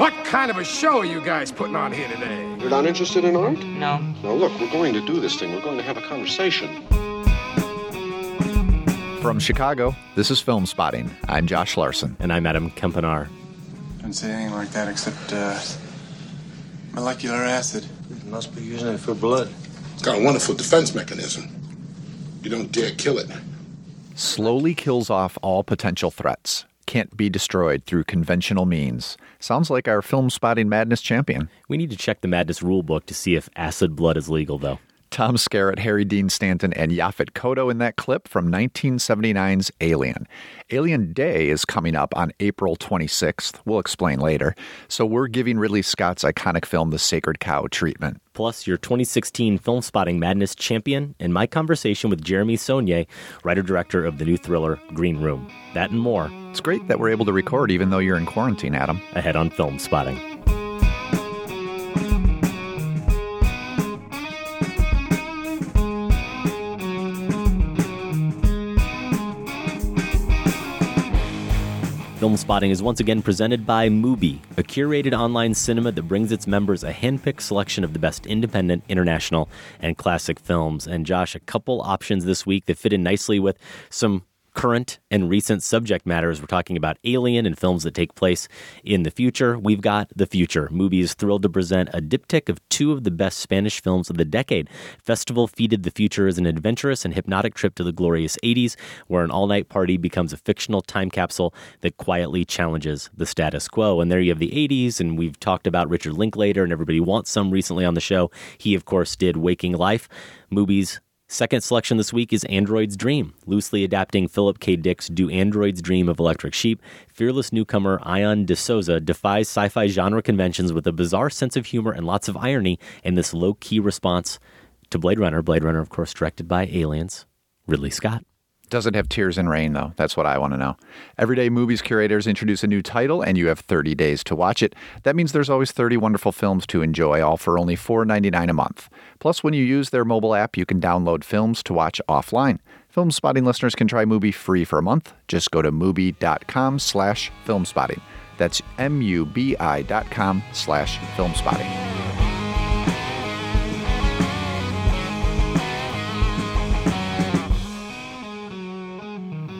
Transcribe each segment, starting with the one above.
What kind of a show are you guys putting on here today? You're not interested in art? No. Now, look, we're going to do this thing. We're going to have a conversation. From Chicago, this is Film Spotting. I'm Josh Larsen. And I'm Adam Kempenaar. Don't say anything like that except uh, molecular acid. You must be using it for blood. It's got a wonderful defense mechanism. You don't dare kill it. Slowly kills off all potential threats. Can't be destroyed through conventional means. Sounds like our film spotting madness champion. We need to check the madness rulebook to see if acid blood is legal, though. Tom Skerritt, Harry Dean Stanton, and Yaphet Kotto in that clip from 1979's Alien. Alien Day is coming up on April 26th. We'll explain later. So we're giving Ridley Scott's iconic film the Sacred Cow treatment. Plus, your 2016 Film Spotting Madness champion and my conversation with Jeremy Saulnier, writer director of the new thriller Green Room. That and more. It's great that we're able to record even though you're in quarantine, Adam. Ahead on Film Spotting. Film Spotting is once again presented by Mubi, a curated online cinema that brings its members a handpicked selection of the best independent, international, and classic films. And Josh, a couple options this week that fit in nicely with some current and recent subject matters. We're talking about Alien and films that take place in the future. We've got The Future. Mubi is thrilled to present a diptych of two of the best Spanish films of the decade. Festival feeded The Future as an adventurous and hypnotic trip to the glorious 80s, where an all night party becomes a fictional time capsule that quietly challenges the status quo. And there you have the 80s, and we've talked about Richard Linklater, and everybody wants some recently on the show. He, of course, did Waking Life. Mubi's Second selection this week is Android's Dream, loosely adapting Philip K. Dick's Do Androids Dream of Electric Sheep. Fearless newcomer Ion de Sosa defies sci fi genre conventions with a bizarre sense of humor and lots of irony in this low key response to Blade Runner. Blade Runner, of course, directed by Aliens, Ridley Scott. Doesn't have tears and rain, though. That's what I want to know. Everyday Mubi's curators introduce a new title, and you have 30 days to watch it. That means there's always 30 wonderful films to enjoy, all for only $4.99 a month. Plus, when you use their mobile app, you can download films to watch offline. Film spotting listeners can try Mubi free for a month. Just go to mubi.com slash filmspotting. That's M-U-B-I dot com slash filmspotting.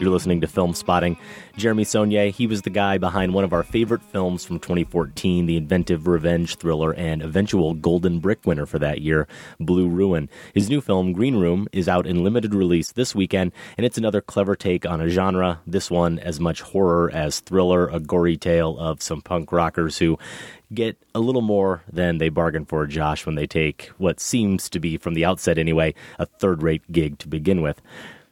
You're listening to Film Spotting. Jeremy Saulnier, he was the guy behind one of our favorite films from 2014, the inventive revenge thriller and eventual Golden Brick winner for that year, Blue Ruin. His new film, Green Room, is out in limited release this weekend, and it's another clever take on a genre, this one as much horror as thriller, a gory tale of some punk rockers who get a little more than they bargain for, Josh, when they take what seems to be, from the outset anyway, a third rate gig to begin with.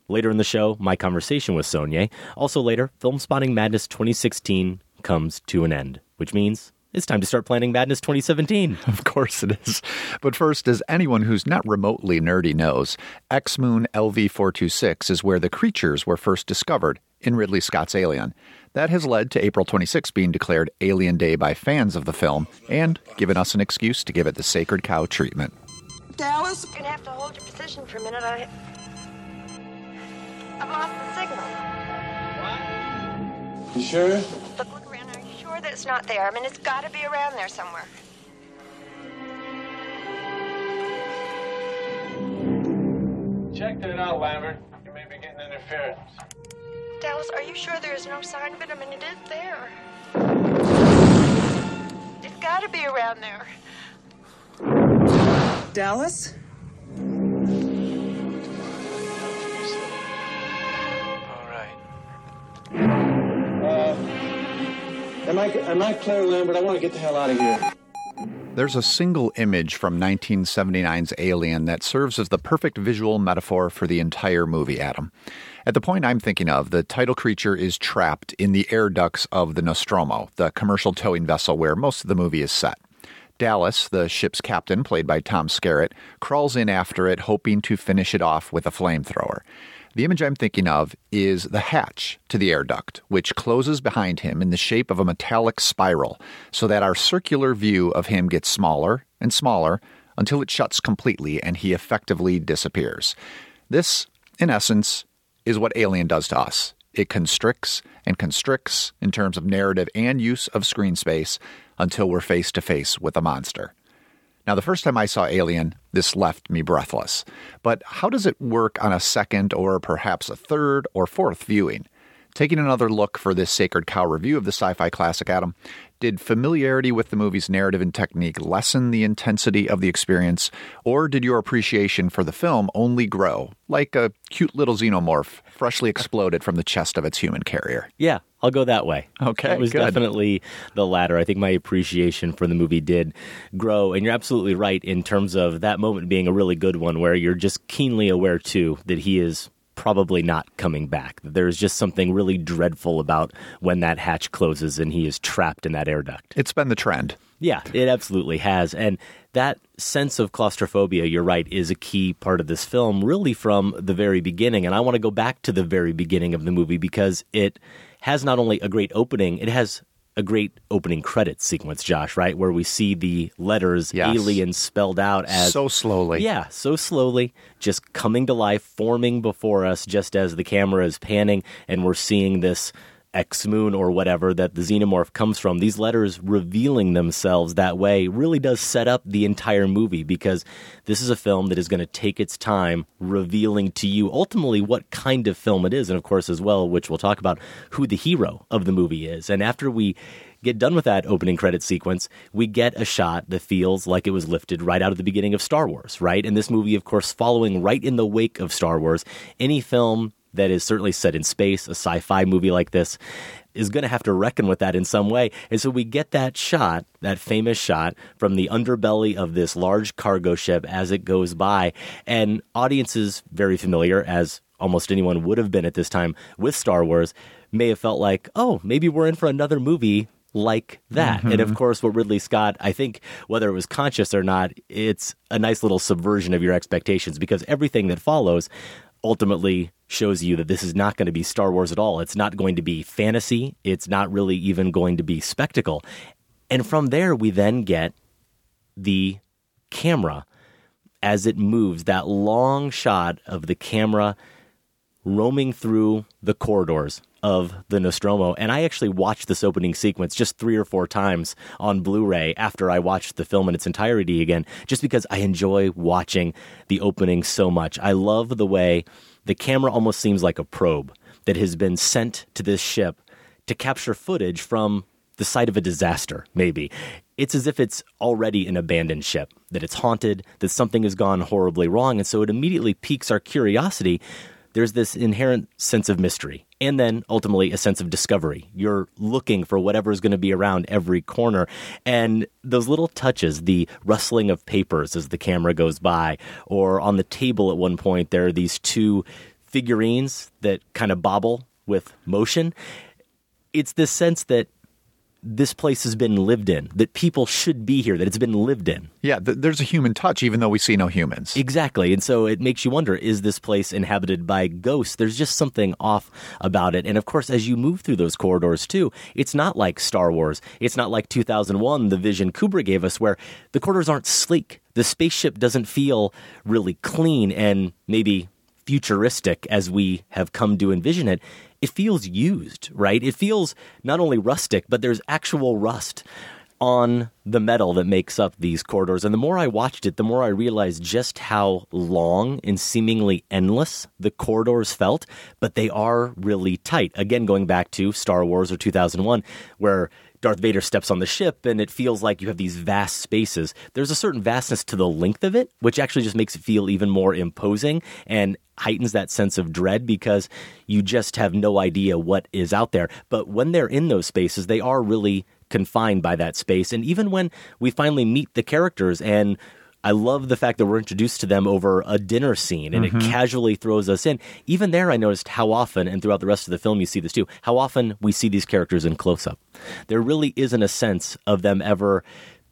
Later in the show, my conversation with Saulnier. Also later, Film Spotting Madness 2016 comes to an end, which means it's time to start planning Madness 2017. Of course it is. But first, as anyone who's not remotely nerdy knows, X Moon LV 426 is where the creatures were first discovered in Ridley Scott's Alien. That has led to April 26 being declared Alien Day by fans of the film and given us an excuse to give it the sacred cow treatment. Dallas? You're gonna have to hold your position for a minute. I. I've lost the signal. You sure? Look, look around. Are you sure that it's not there? I mean, it's got to be around there somewhere. Check that out, Lambert. You may be getting interference. Dallas, are you sure there is no sign of it? I mean, it is there. It's got to be around there. Dallas? Uh, am I am I Claire Lambert? I want to get the hell out of here. There's a single image from 1979's Alien that serves as the perfect visual metaphor for the entire movie, Adam. At the point I'm thinking of, the title creature is trapped in the air ducts of the Nostromo, the commercial towing vessel where most of the movie is set. Dallas, the ship's captain, played by Tom Skerritt, crawls in after it, hoping to finish it off with a flamethrower. The image I'm thinking of is the hatch to the air duct, which closes behind him in the shape of a metallic spiral, so that our circular view of him gets smaller and smaller until it shuts completely and he effectively disappears. This, in essence, is what Alien does to us. it constricts and constricts in terms of narrative and use of screen space until we're face to face with a monster. Now, the first time I saw Alien, this left me breathless. But how does it work on a second or perhaps a third or fourth viewing? Taking another look for this Sacred Cow review of the sci fi classic Adam, did familiarity with the movie's narrative and technique lessen the intensity of the experience, or did your appreciation for the film only grow, like a cute little xenomorph freshly exploded from the chest of its human carrier? Yeah, I'll go that way. Okay, It was good. definitely the latter. I think my appreciation for the movie did grow. And you're absolutely right in terms of that moment being a really good one where you're just keenly aware, too, that he is probably not coming back. There's just something really dreadful about when that hatch closes and he is trapped in that air duct. It's been the trend. Yeah, it absolutely has. And that sense of claustrophobia, you're right, is a key part of this film, really from the very beginning. And I want to go back to the very beginning of the movie because it has not only a great opening, it has a great opening credit sequence, Josh, right? Where we see the letters Yes. alien spelled out as so slowly. yeah, so slowly, just coming to life, forming before us, just as the camera is panning, and we're seeing this X moon or whatever that the xenomorph comes from. These letters revealing themselves that way really does set up the entire movie because this is a film that is going to take its time revealing to you ultimately what kind of film it is, and of course, as well, which we'll talk about, who the hero of the movie is. And after we get done with that opening credit sequence, we get a shot that feels like it was lifted right out of the beginning of Star Wars, right? And this movie, of course, following right in the wake of Star Wars. Any film that is certainly set in space, a sci fi movie like this, is going to have to reckon with that in some way. And so we get that shot, that famous shot from the underbelly of this large cargo ship as it goes by. And audiences very familiar, as almost anyone would have been at this time with Star Wars, may have felt like, oh, maybe we're in for another movie like that. And of mm-hmm. course, what Ridley Scott, I think, whether it was conscious or not, it's a nice little subversion of your expectations because everything that follows ultimately shows you that this is not going to be Star Wars at all. It's not going to be fantasy. It's not really even going to be spectacle. And from there, we then get the camera as it moves, that long shot of the camera roaming through the corridors of the Nostromo. And I actually watched this opening sequence just three or four times on Blu ray after I watched the film in its entirety again, just because I enjoy watching the opening so much. I love the way the camera almost seems like a probe that has been sent to this ship to capture footage from the site of a disaster, maybe. It's as if it's already an abandoned ship, that it's haunted, that something has gone horribly wrong. And so it immediately piques our curiosity. There's this inherent sense of mystery and then ultimately a sense of discovery. You're looking for whatever is going to be around every corner. And those little touches, the rustling of papers as the camera goes by, or on the table at one point, there are these two figurines that kind of bobble with motion. It's this sense that this place has been lived in, that people should be here, that it's been lived in. Yeah, th- there's a human touch, even though we see no humans. Exactly. And so it makes you wonder is this place inhabited by ghosts? There's just something off about it. And of course, as you move through those corridors too, it's not like Star Wars. It's not like 2001, the vision Kubrick gave us, where the corridors aren't sleek. The spaceship doesn't feel really clean and maybe futuristic as we have come to envision it. It feels used, right? It feels not only rustic, but there's actual rust on the metal that makes up these corridors. And the more I watched it, the more I realized just how long and seemingly endless the corridors felt, but they are really tight. Again, going back to Star Wars or 2001, where Darth Vader steps on the ship and it feels like you have these vast spaces. There's a certain vastness to the length of it, which actually just makes it feel even more imposing and heightens that sense of dread because you just have no idea what is out there. But when they're in those spaces, they are really confined by that space. And even when we finally meet the characters and I love the fact that we're introduced to them over a dinner scene and it mm-hmm. casually throws us in. Even there, I noticed how often, and throughout the rest of the film, you see this too, how often we see these characters in close up. There really isn't a sense of them ever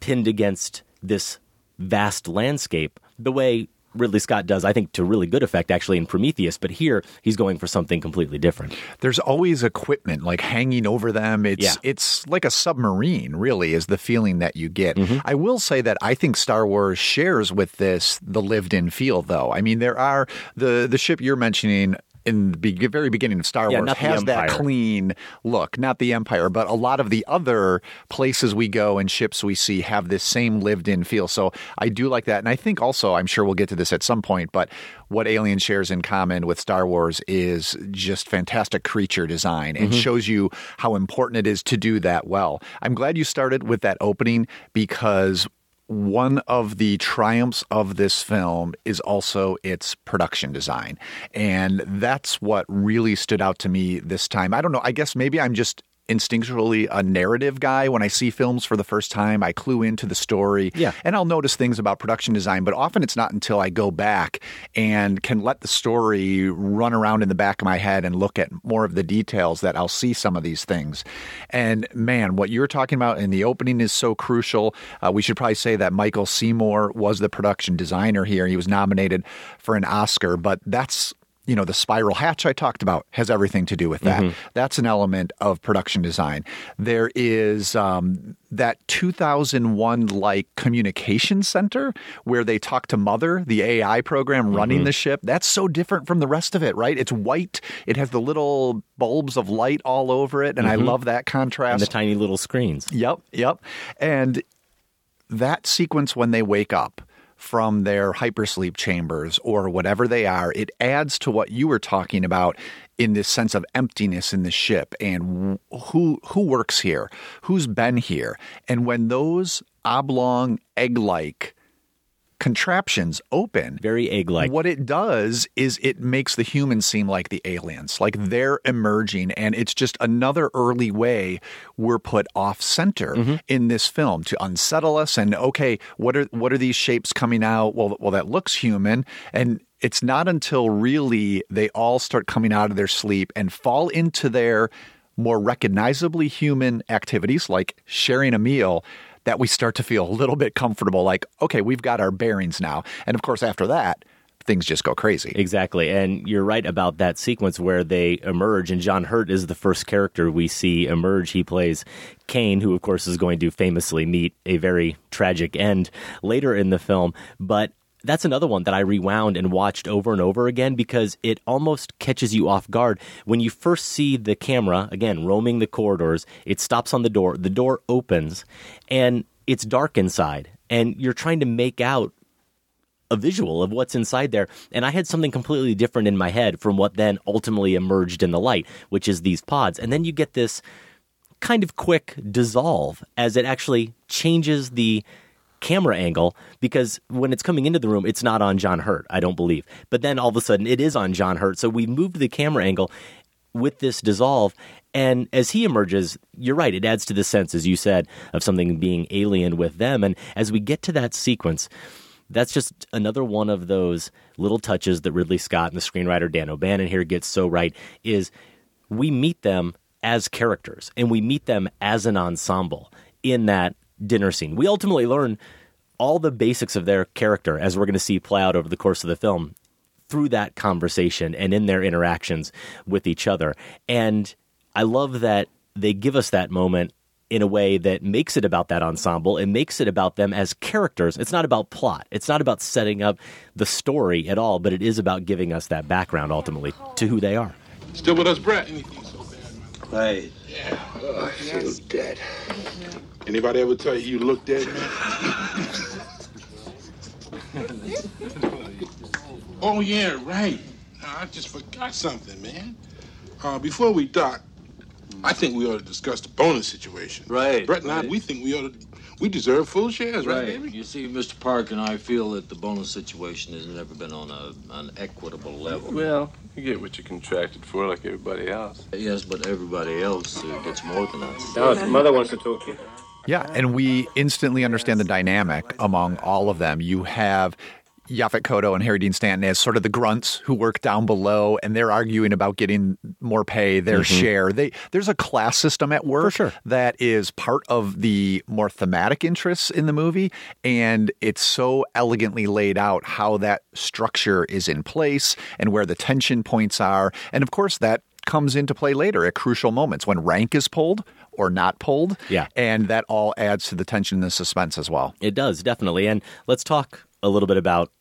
pinned against this vast landscape the way Ridley Scott does, I think, to really good effect actually in Prometheus. But here, he's going for something completely different. There's always equipment like hanging over them. It's Yeah. it's like a submarine, really, is the feeling that you get. Mm-hmm. I will say that I think Star Wars shares with this the lived-in feel, though. I mean, there are the the ship you're mentioning in the be- very beginning of Star Yeah, Wars has that clean look, not the Empire, but a lot of the other places we go and ships we see have this same lived in feel. So I do like that. And I think also, I'm sure we'll get to this at some point, but what Alien shares in common with Star Wars is just fantastic creature design and shows you how important it is to do that well. I'm glad you started with that opening because one of the triumphs of this film is also its production design. And that's what really stood out to me this time. I don't know, I guess maybe I'm just instinctually a narrative guy when I see films for the first time. I clue into the story. Yeah. And I'll notice things about production design, but often it's not until I go back and can let the story run around in the back of my head and look at more of the details that I'll see some of these things. And man, what you're talking about in the opening is so crucial. Uh, we should probably say that Michael Seymour was the production designer here. He was nominated for an Oscar, but that's you know, the spiral hatch I talked about has everything to do with that. Mm-hmm. That's an element of production design. There is um, that 2001 like communication center where they talk to Mother, the AI program running mm-hmm. the ship. That's so different from the rest of it, right? It's white. It has the little bulbs of light all over it, and I mm-hmm. love that contrast. and the tiny little screens. Yep, yep. And that sequence when they wake up from their hypersleep chambers or whatever they are, it adds to what you were talking about in this sense of emptiness in the ship and who who works here, who's been here. And when those oblong egg-like contraptions open, Very egg-like. what it does is it makes the humans seem like the aliens, like they're emerging, and it's just another early way we're put off center mm-hmm. in this film to unsettle us. And okay, what are what are these shapes coming out? Well, well, that looks human, and it's not until really they all start coming out of their sleep and fall into their more recognizably human activities like sharing a meal that we start to feel a little bit comfortable like okay we've got our bearings now and of course after that things just go crazy Exactly. And you're right about that sequence where they emerge, and John Hurt is the first character we see emerge. He plays Kane, who, of course, is going to famously meet a very tragic end later in the film. But that's another one that I rewound and watched over and over again because it almost catches you off guard. When you first see the camera, again, roaming the corridors, it stops on the door, the door opens, and it's dark inside. And you're trying to make out a visual of what's inside there. And I had something completely different in my head from what then ultimately emerged in the light, which is these pods. And then you get this kind of quick dissolve as it actually changes the camera angle because when it's coming into the room, it's not on John Hurt, I don't believe. But then all of a sudden it is on John Hurt. So we moved the camera angle with this dissolve. And as he emerges, you're right, it adds to the sense, as you said, of something being alien with them. And as we get to that sequence, that's just another one of those little touches that Ridley Scott and the screenwriter Dan O'Bannon here gets so right is we meet them as characters and we meet them as an ensemble in that dinner scene. We ultimately learn all the basics of their character as we're going to see play out over the course of the film through that conversation and in their interactions with each other. And I love that they give us that moment in a way that makes it about that ensemble and makes it about them as characters. It's not about plot. It's not about setting up the story at all, but it is about giving us that background ultimately to who they are. Still with us, Brett? Right. Oh, I feel dead. Anybody ever tell you you look dead, man? oh, yeah, right. I just forgot something, man. Uh, before we dock, I think we ought to discuss the bonus situation. Right, Brett and I, we think we ought to, we deserve full shares, right, Right. baby? You see, Mr. Park and I feel that the bonus situation has never been on a, an equitable level. Well, you get what you contracted for, like everybody else. Yes, but everybody else uh, gets more than us. Now, mother wants to talk to you. Yeah, and we instantly understand the dynamic among all of them. You have Yaphet Kotto and Harry Dean Stanton as sort of the grunts who work down below, and they're arguing about getting more pay, their mm-hmm. share. They there's a class system at work sure. that is part of the more thematic interests in the movie, and it's so elegantly laid out how that structure is in place and where the tension points are, and of course that comes into play later at crucial moments when rank is pulled or not pulled. Yeah. And that all adds to the tension and the suspense as well. It does, definitely. And let's talk a little bit about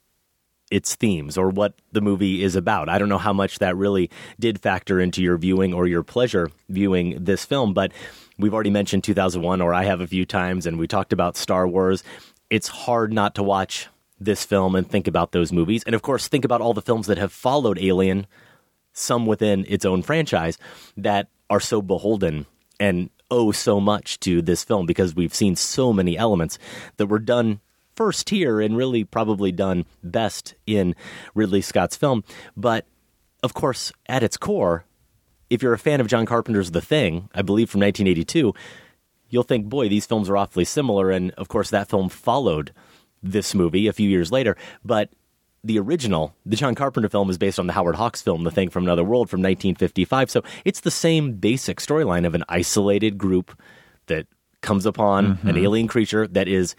its themes or what the movie is about. I don't know how much that really did factor into your viewing or your pleasure viewing this film, but we've already mentioned 2001, or I have a few times, and we talked about Star Wars. It's hard not to watch this film and think about those movies. And of course, think about all the films that have followed Alien, some within its own franchise, that are so beholden and owe so much to this film because we've seen so many elements that were done first here and really probably done best in Ridley Scott's film. But of course, at its core, if you're a fan of John Carpenter's The Thing, I believe from 1982, you'll think, boy, these films are awfully similar. And of course, that film followed this movie a few years later. But the original, the John Carpenter film, is based on the Howard Hawks film, The Thing from Another World from 1955. So it's the same basic storyline of an isolated group that comes upon Mm-hmm. an alien creature that is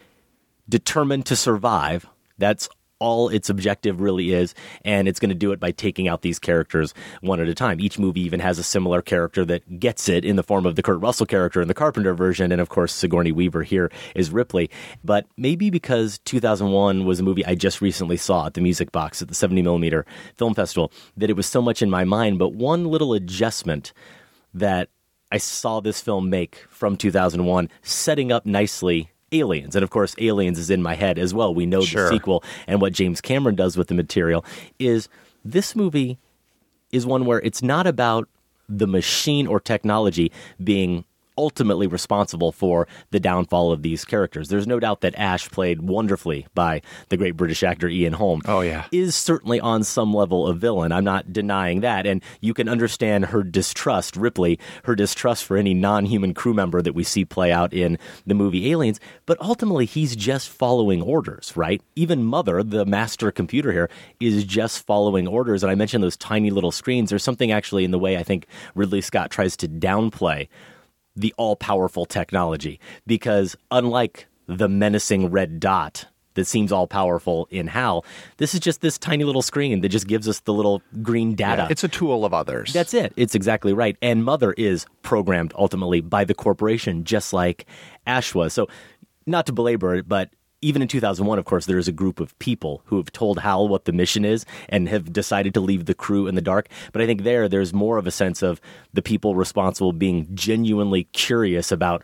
determined to survive. That's all its objective really is, and it's going to do it by taking out these characters one at a time. Each movie even has a similar character that gets it in the form of the Kurt Russell character in the Carpenter version, and of course Sigourney Weaver here is Ripley. But maybe because 2001 was a movie I just recently saw at the Music Box at the 70 millimeter film festival, that it was so much in my mind. But one little adjustment that I saw this film make from 2001, setting up nicely Aliens. And of course, Aliens is in my head as well. We know Sure. the sequel and what James Cameron does with the material is this movie is one where it's not about the machine or technology being ultimately responsible for the downfall of these characters. There's no doubt that Ash, played wonderfully by the great British actor Ian Holm, Oh, yeah. is certainly on some level a villain. I'm not denying that. And you can understand her distrust, Ripley, her distrust for any non human crew member that we see play out in the movie Aliens. But ultimately, he's just following orders, right? Even Mother, the master computer here, is just following orders. And I mentioned those tiny little screens. There's something actually in the way I think Ridley Scott tries to downplay the all powerful technology because unlike the menacing red dot that seems all powerful in HAL, this is just this tiny little screen that just gives us the little green data. It's a tool of others. That's it. It's exactly right. And Mother is programmed ultimately by the corporation, just like Ash was. So, not to belabor it, but even in 2001, of course, there is a group of people who have told Hal what the mission is and have decided to leave the crew in the dark. But I think there, there's more of a sense of the people responsible being genuinely curious about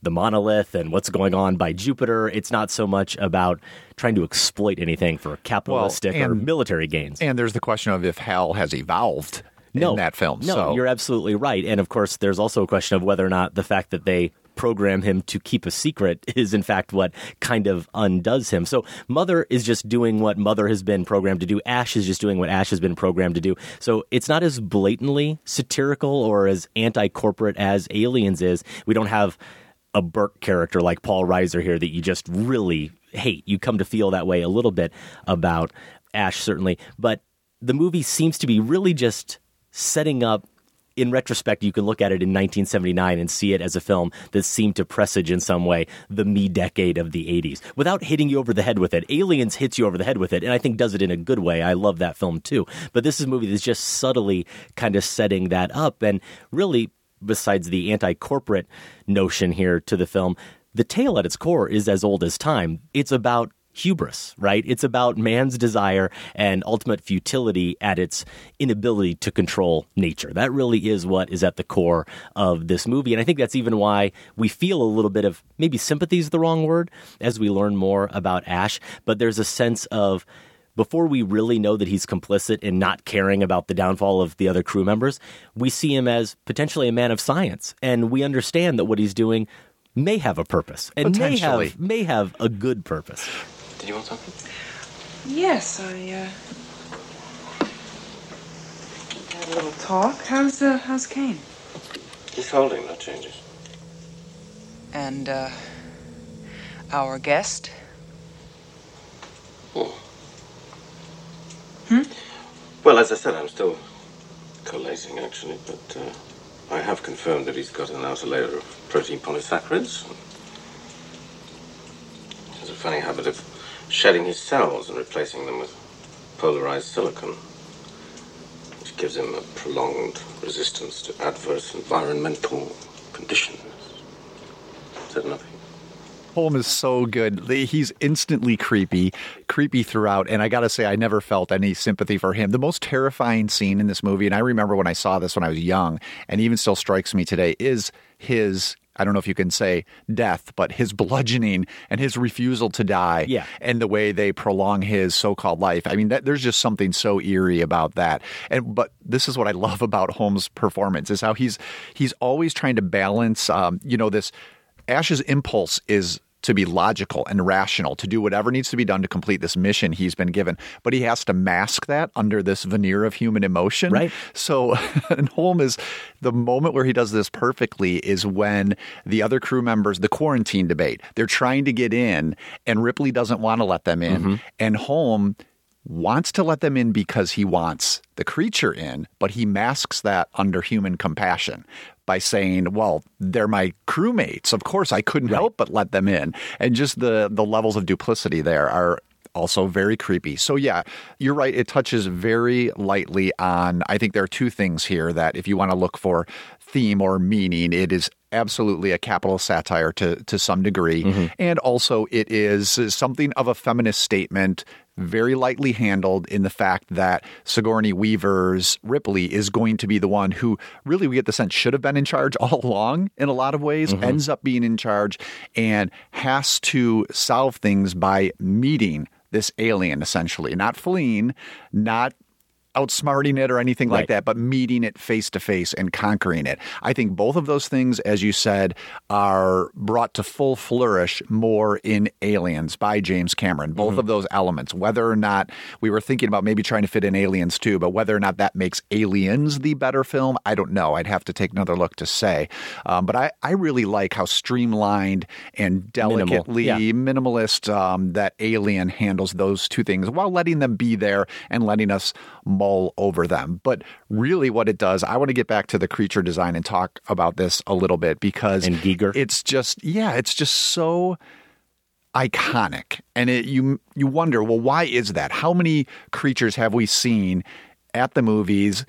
the monolith and what's going on by Jupiter. It's not so much about trying to exploit anything for capitalistic or and- military gains. and there's the question of if Hal has evolved no, in that film. No, so you're absolutely right. And of course, there's also a question of whether or not the fact that they program him to keep a secret is in fact what kind of undoes him. So Mother is just doing what Mother has been programmed to do. Ash is just doing what Ash has been programmed to do. So it's not as blatantly satirical or as anti-corporate as Aliens is. We don't have a Burke character like Paul Reiser here that you just really hate. You come to feel that way a little bit about Ash, certainly. But the movie seems to be really just setting up. In retrospect, you can look at it in 1979 and see it as a film that seemed to presage in some way the me decade of the 80s without hitting you over the head with it. Aliens hits you over the head with it, and I think does it in a good way. I love that film too. But this is a movie that's just subtly kind of setting that up and really besides the anti corporate notion here to the film, the tale at its core is as old as time. It's about hubris, right? It's about man's desire and ultimate futility at its inability to control nature. That really is what is at the core of this movie. And I think that's even why we feel a little bit of maybe sympathy is the wrong word as we learn more about Ash, but there's a sense of before we really know that he's complicit in not caring about the downfall of the other crew members, we see him as potentially a man of science. And we understand that what he's doing may have a purpose and may have, may have a good purpose. Did you want something? Yes, I uh had a little talk. How's uh how's Kane? He's holding, no changes. And uh our guest? Hmm. Well, as I said, I'm still collating, actually, but uh, I have confirmed that he's got an outer layer of protein polysaccharides. He has a funny habit of shedding his cells and replacing them with polarized silicon, which gives him a prolonged resistance to adverse environmental conditions. Said nothing. Holm is so good. He's instantly creepy, creepy throughout. And I got to say, I never felt any sympathy for him. The most terrifying scene in this movie, and I remember when I saw this when I was young, and even still strikes me today, is his I don't know if you can say death, but his bludgeoning and his refusal to die, yeah. and the way they prolong his so-called life. I mean, that, there's just something so eerie about that. And but this is what I love about Holm's performance is how he's he's always trying to balance, um, you know, this. Ash's impulse is to be logical and rational, to do whatever needs to be done to complete this mission he's been given. But he has to mask that under this veneer of human emotion. Right. So, and Holm is the moment where he does this perfectly is when the other crew members, the quarantine debate, they're trying to get in, and Ripley doesn't want to let them in. Mm-hmm. And Holm wants to let them in because he wants the creature in, but he masks that under human compassion by saying, "Well, they're my crewmates. Of course, I couldn't right. help but let them in." And just the the levels of duplicity there are also very creepy. So yeah, you're right. It touches very lightly on. I think there are two things here that if you want to look for theme or meaning, it is absolutely a capital satire to to some degree, mm-hmm. and also it is something of a feminist statement very lightly handled in the fact that Sigourney Weaver's Ripley is going to be the one who really we get the sense should have been in charge all along in a lot of ways, mm-hmm. ends up being in charge and has to solve things by meeting this alien essentially, not fleeing, not outsmarting it or anything right. like that, but meeting it face to face and conquering it. I think both of those things, as you said, are brought to full flourish more in Aliens by James Cameron. Both mm-hmm. of those elements, whether or not we were thinking about maybe trying to fit in Aliens too, but whether or not that makes Aliens the better film, I don't know. I'd have to take another look to say. Um, but I, I really like how streamlined and delicately Minimal. yeah. minimalist um, that Alien handles those two things while letting them be there and letting us mull over them. But really, what it does, I want to get back to the creature design and talk about this a little bit because and Giger. it's just yeah, it's just so iconic, and it, you you wonder, well, why is that? How many creatures have we seen at the movies?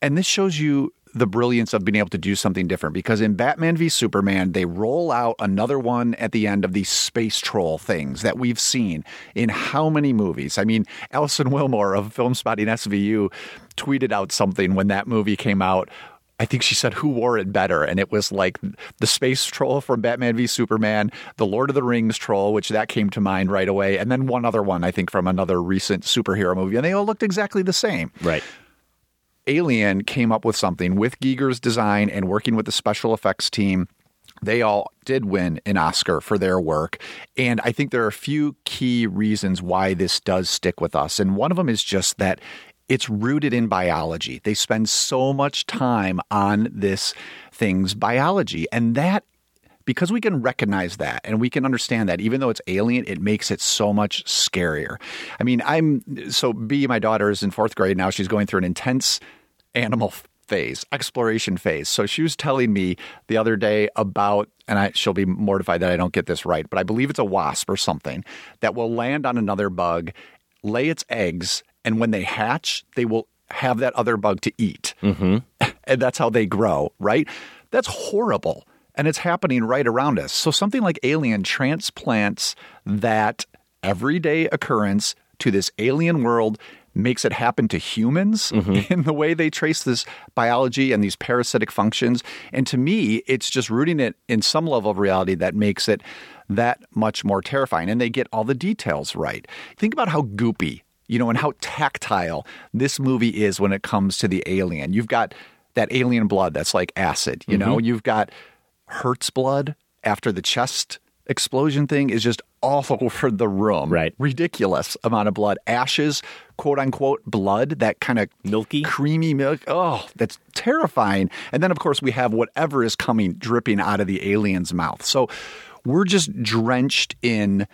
And this shows you the brilliance of being able to do something different because in Batman v Superman, they roll out another one at the end of these space troll things that we've seen in how many movies? I mean, Alison Willmore of Film Spotting SVU tweeted out something when that movie came out. I think she said, Who wore it better? And it was like the space troll from Batman v Superman, the Lord of the Rings troll, which that came to mind right away, and then one other one, I think, from another recent superhero movie. And they all looked exactly the same. Right. Alien came up with something with Giger's design and working with the special effects team. They all did win an Oscar for their work. And I think there are a few key reasons why this does stick with us. And one of them is just that it's rooted in biology. They spend so much time on this thing's biology. And that because we can recognize that and we can understand that even though it's alien it makes it so much scarier i mean i'm so b my daughter is in fourth grade now she's going through an intense animal phase, exploration phase. So she was telling me the other day about, and I, she'll be mortified that I don't get this right, but I believe it's a wasp or something that will land on another bug, lay its eggs, and when they hatch, they will have that other bug to eat. Mm-hmm. And that's how they grow, right? That's horrible. And it's happening right around us. So something like Alien transplants that everyday occurrence to this alien world makes it happen to humans mm-hmm. in the way they trace this biology and these parasitic functions. And to me, it's just rooting it in some level of reality that makes it that much more terrifying. And they get all the details right. Think about how goopy, you know, and how tactile this movie is when it comes to the alien. You've got that alien blood that's like acid, you mm-hmm. know, you've got Hurt's blood after the chest explosion thing is just all over the room. Right. Ridiculous amount of blood. Ash's, quote unquote, blood, that kind of milky, creamy milk. Oh, that's terrifying. And then, of course, we have whatever is coming dripping out of the alien's mouth. So we're just drenched in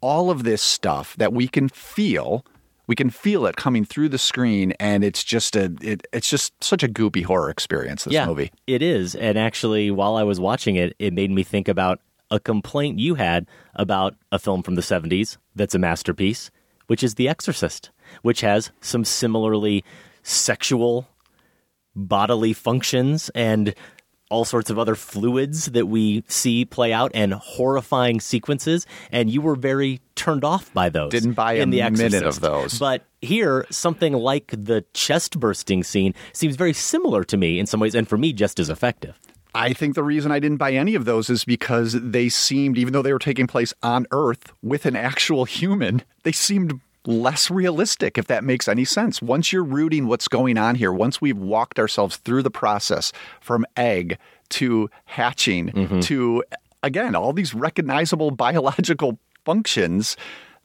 all of this stuff that we can feel. We can feel it coming through the screen, and it's just a it, it's just such a goopy horror experience. This yeah, movie, it is. And actually, while I was watching it, it made me think about a complaint you had about a film from the 70s that's a masterpiece, which is The Exorcist, which has some similarly sexual bodily functions and all sorts of other fluids that we see play out and horrifying sequences. And you were very turned off by those. Didn't buy in a the minute of those. But here, something like the chest bursting scene seems very similar to me in some ways, and for me, just as effective. I think the reason I didn't buy any of those is because they seemed, even though they were taking place on Earth with an actual human, they seemed less realistic, if that makes any sense. Once you're rooting what's going on here, once we've walked ourselves through the process from egg to hatching Mm-hmm. to, again, all these recognizable biological functions.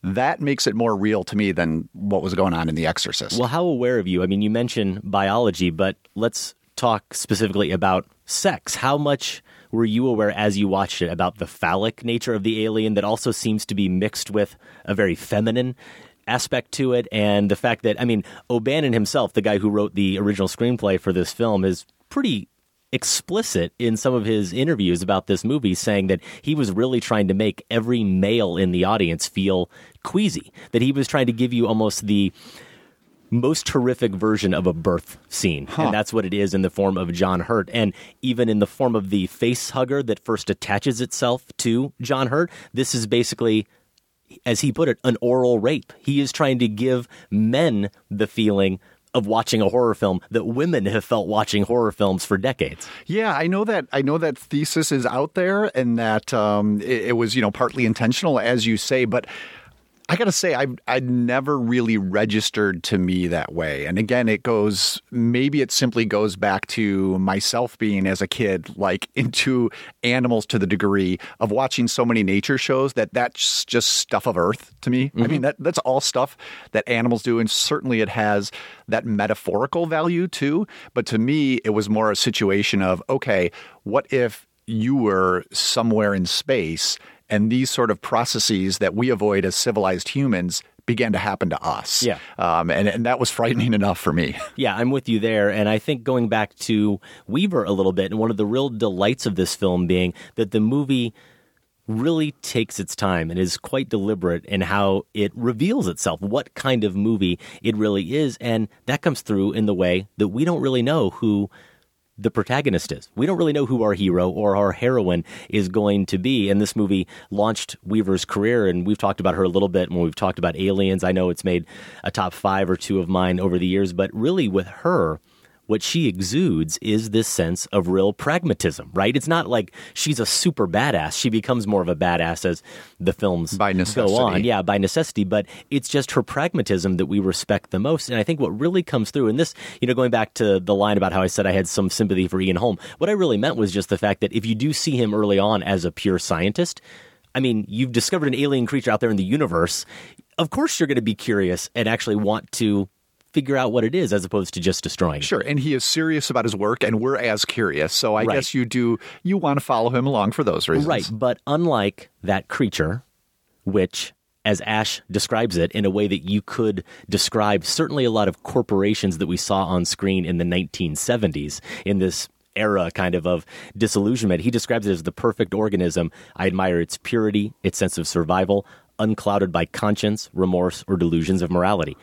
That makes it more real to me than what was going on in The Exorcist. Well, how aware of you? I mean, you mentioned biology, but let's talk specifically about sex. How much were you aware as you watched it about the phallic nature of the alien that also seems to be mixed with a very feminine aspect to it? And the fact that, I mean, O'Bannon himself, the guy who wrote the original screenplay for this film, is pretty explicit in some of his interviews about this movie, saying that he was really trying to make every male in the audience feel queasy, that he was trying to give you almost the most horrific version of a birth scene. And that's what it is in the form of John Hurt. And even in the form of the face hugger that first attaches itself to John Hurt, this is basically, as he put it, an oral rape. He is trying to give men the feeling of watching a horror film that women have felt watching horror films for decades. Yeah, I know that. I know that thesis is out there, and that um, it, it was, you know, partly intentional, as you say. But I got to say, I I never really registered to me that way. And again, it goes. Maybe it simply goes back to myself being as a kid, like into animals to the degree of watching so many nature shows that that's just stuff of Earth to me. I mean, mm-hmm. that that's all stuff that animals do, and certainly it has that metaphorical value too. But to me, it was more a situation of okay, what if you were somewhere in space and these sort of processes that we avoid as civilized humans began to happen to us. Yeah. Um, and, and that was frightening enough for me. Yeah, I'm with you there. And I think going back to Weaver a little bit, and one of the real delights of this film being that the movie really takes its time and is quite deliberate in how it reveals itself, what kind of movie it really is. And that comes through in the way that we don't really know who the protagonist is. We don't really know who our hero or our heroine is going to be. And this movie launched Weaver's career, and we've talked about her a little bit when we've talked about aliens. I know it's made a top five or two of mine over the years, but really with her, what she exudes is this sense of real pragmatism, right? It's not like she's a super badass. She becomes more of a badass as the films By go on. Yeah, by necessity, but it's just her pragmatism that we respect the most. And I think what really comes through, and this, you know, going back to the line about how I said I had some sympathy for Ian Holm, what I really meant was just the fact that if you do see him early on as a pure scientist, I mean, you've discovered an alien creature out there in the universe. Of course, you're going to be curious and actually want to figure out what it is as opposed to just destroying it. Sure, and he is serious about his work, and we're as curious. So I Right. guess you do you want to follow him along for those reasons, Right, but unlike that creature, which, as Ash describes it, in a way that you could describe certainly a lot of corporations that we saw on screen in the 1970s in this era kind of of disillusionment. He describes it as the perfect organism. I admire its purity, its sense of survival, unclouded by conscience, remorse, or delusions of morality.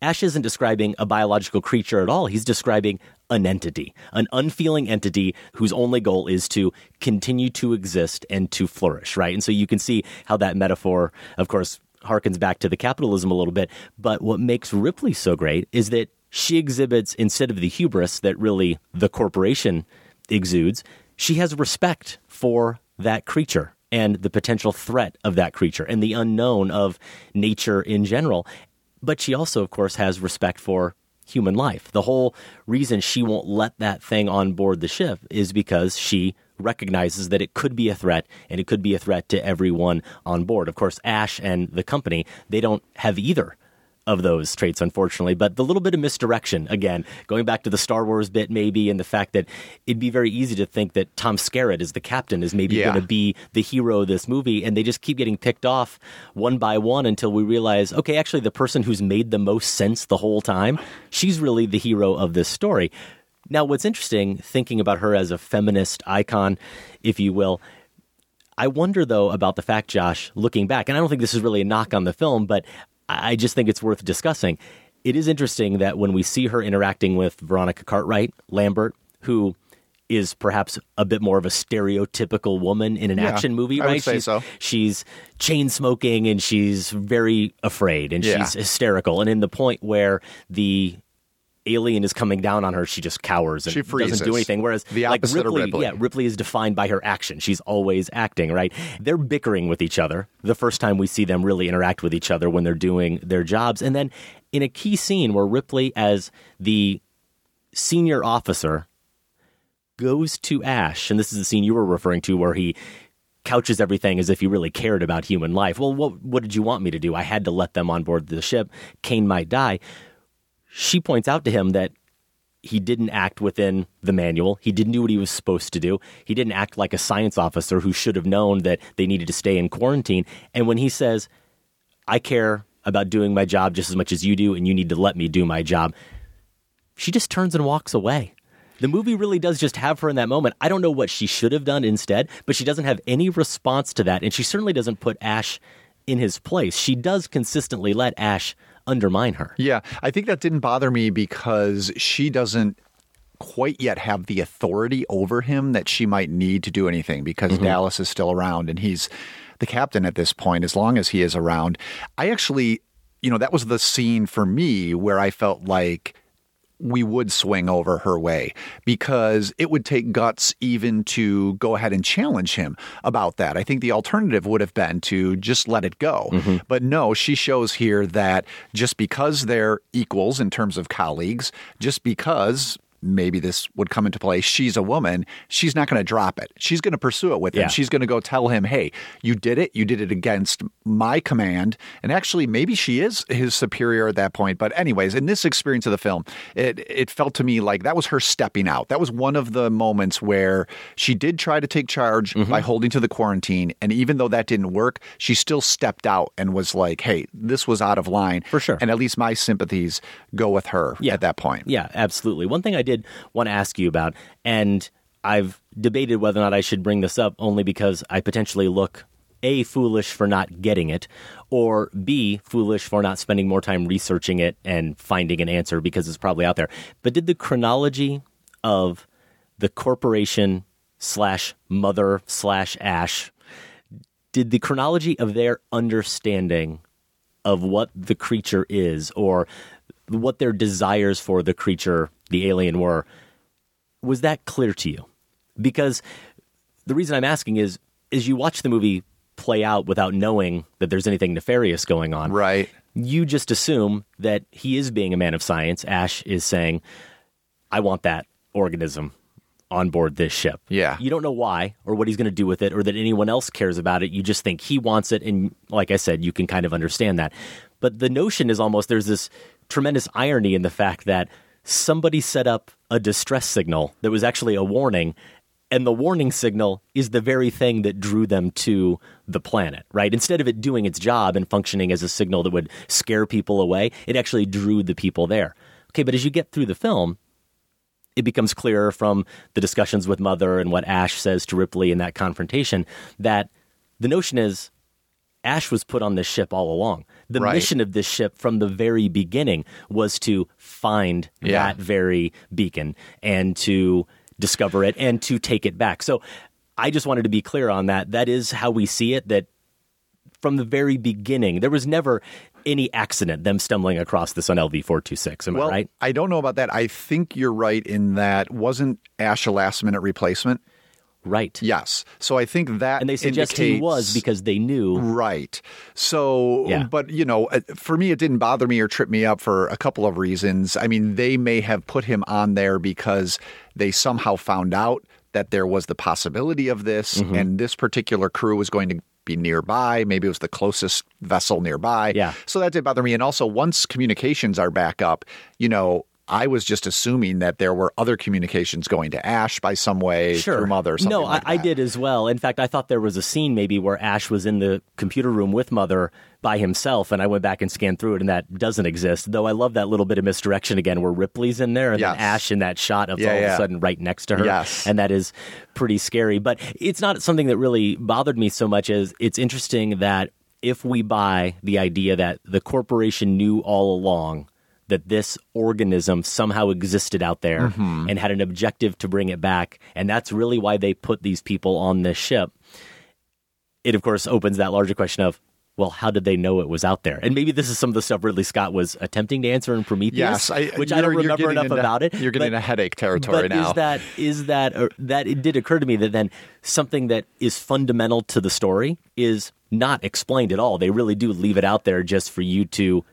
Ash isn't describing a biological creature at all. He's describing an entity, an unfeeling entity whose only goal is to continue to exist and to flourish, right? And so you can see how that metaphor, of course, harkens back to the capitalism a little bit. But what makes Ripley so great is that she exhibits, instead of the hubris that really the corporation exudes, she has respect for that creature and the potential threat of that creature and the unknown of nature in general. But she also, of course, has respect for human life. The whole reason she won't let that thing on board the ship is because she recognizes that it could be a threat and it could be a threat to everyone on board. Of course, Ash and the company, they don't have either of those traits, unfortunately. But the little bit of misdirection, again, going back to the Star Wars bit, maybe, and the fact that it'd be very easy to think that Tom Skerritt as the captain is maybe Yeah. going to be the hero of this movie, and they just keep getting picked off one by one until we realize, okay, actually, the person who's made the most sense the whole time, she's really the hero of this story. Now, what's interesting, thinking about her as a feminist icon, if you will, I wonder though about the fact, Josh, looking back, and I don't think this is really a knock on the film, but I just think it's worth discussing. It is interesting that when we see her interacting with Veronica Cartwright, Lambert, who is perhaps a bit more of a stereotypical woman in an Yeah, action movie, I would right? say she's, so. she's chain smoking and she's very afraid and Yeah. she's hysterical. And in the point where the alien is coming down on her, she just cowers and She doesn't do anything. Whereas The like opposite of Ripley, Ripley. yeah, Ripley is defined by her action. She's always acting, right? They're bickering with each other. The first time we see them really interact with each other when they're doing their jobs. And then in a key scene where Ripley, as the senior officer, goes to Ash, and this is the scene you were referring to where he couches everything as if he really cared about human life. Well, what what did you want me to do? I had to let them on board the ship. Kane might die. She points out to him that he didn't act within the manual. He didn't do what he was supposed to do. He didn't act like a science officer who should have known that they needed to stay in quarantine. And when he says, I care about doing my job just as much as you do, and you need to let me do my job, she just turns and walks away. The movie really does just have her in that moment. I don't know what she should have done instead, but she doesn't have any response to that. And she certainly doesn't put Ash in his place. She does consistently let Ash undermine her. Yeah, I think that didn't bother me because she doesn't quite yet have the authority over him that she might need to do anything because Mm-hmm. Dallas is still around and he's the captain at this point as long as he is around. I actually, you know, that was the scene for me where I felt like we would swing over her way because it would take guts even to go ahead and challenge him about that. I think the alternative would have been to just let it go. Mm-hmm. But no, she shows here that just because they're equals in terms of colleagues, just because maybe this would come into play. She's a woman. She's not going to drop it. She's going to pursue it with him. Yeah. She's going to go tell him, hey, you did it. You did it against my command. And actually, maybe she is his superior at that point. But, anyways, in this experience of the film, it, it felt to me like that was her stepping out. That was one of the moments where she did try to take charge Mm-hmm. by holding to the quarantine. And even though that didn't work, she still stepped out and was like, hey, this was out of line. For sure. And at least my sympathies go with her Yeah. at that point. Yeah, absolutely. One thing I did want to ask you about, and I've debated whether or not I should bring this up only because I potentially look A, foolish for not getting it, or B, foolish for not spending more time researching it and finding an answer because it's probably out there. But did the chronology of the corporation slash mother slash Ash, did the chronology of their understanding of what the creature is or what their desires for the creature, the alien, were, was that clear to you? Because the reason I'm asking is, as you watch the movie play out without knowing that there's anything nefarious going on, Right. you just assume that he is being a man of science. Ash is saying, I want that organism on board this ship. Yeah. You don't know why or what he's going to do with it or that anyone else cares about it. You just think he wants it. And like I said, you can kind of understand that. But the notion is almost there's this tremendous irony in the fact that somebody set up a distress signal that was actually a warning. And the warning signal is the very thing that drew them to the planet, right? Instead of it doing its job and functioning as a signal that would scare people away, it actually drew the people there. Okay, but as you get through the film, it becomes clearer from the discussions with Mother and what Ash says to Ripley in that confrontation that the notion is Ash was put on this ship all along. The Right. mission of this ship from the very beginning was to find Yeah. that very beacon and to discover it and to take it back. So I just wanted to be clear on that. That is how we see it, that from the very beginning, there was never any accident, them stumbling across this on LV 426. Am well, I right? I don't know about that. I think you're right in that wasn't Ash a last minute replacement? Right. Yes. So I think that And they suggest he was because they knew. Right. So, Yeah. but you know, uh, for me, it didn't bother me or trip me up for a couple of reasons. I mean, they may have put him on there because they somehow found out that there was the possibility of this, Mm-hmm. and this particular crew was going to be nearby. Maybe it was the closest vessel nearby. Yeah. So that did bother me. And also, once communications are back up, you know, I was just assuming that there were other communications going to Ash by some way through Mother. Or something no, like I, I did as well. In fact, I thought there was a scene maybe where Ash was in the computer room with Mother by himself, and I went back and scanned through it, and that doesn't exist. Though I love that little bit of misdirection again, where Ripley's in there and Yes. then Ash in that shot of Yeah, all of a sudden right next to her. Yes. and that is pretty scary. But it's not something that really bothered me so much as it's interesting that if we buy the idea that the corporation knew all along that this organism somehow existed out there Mhm. and had an objective to bring it back. And that's really why they put these people on this ship. It, of course, opens that larger question of, well, how did they know it was out there? And maybe this is some of the stuff Ridley Scott was attempting to answer in Prometheus, Yes, I- which I don't remember enough into- about it. you're getting but- into headache territory but now. Is that is that that it did occur to me that then something that is fundamental to the story is not explained at all. They really do leave it out there just for you to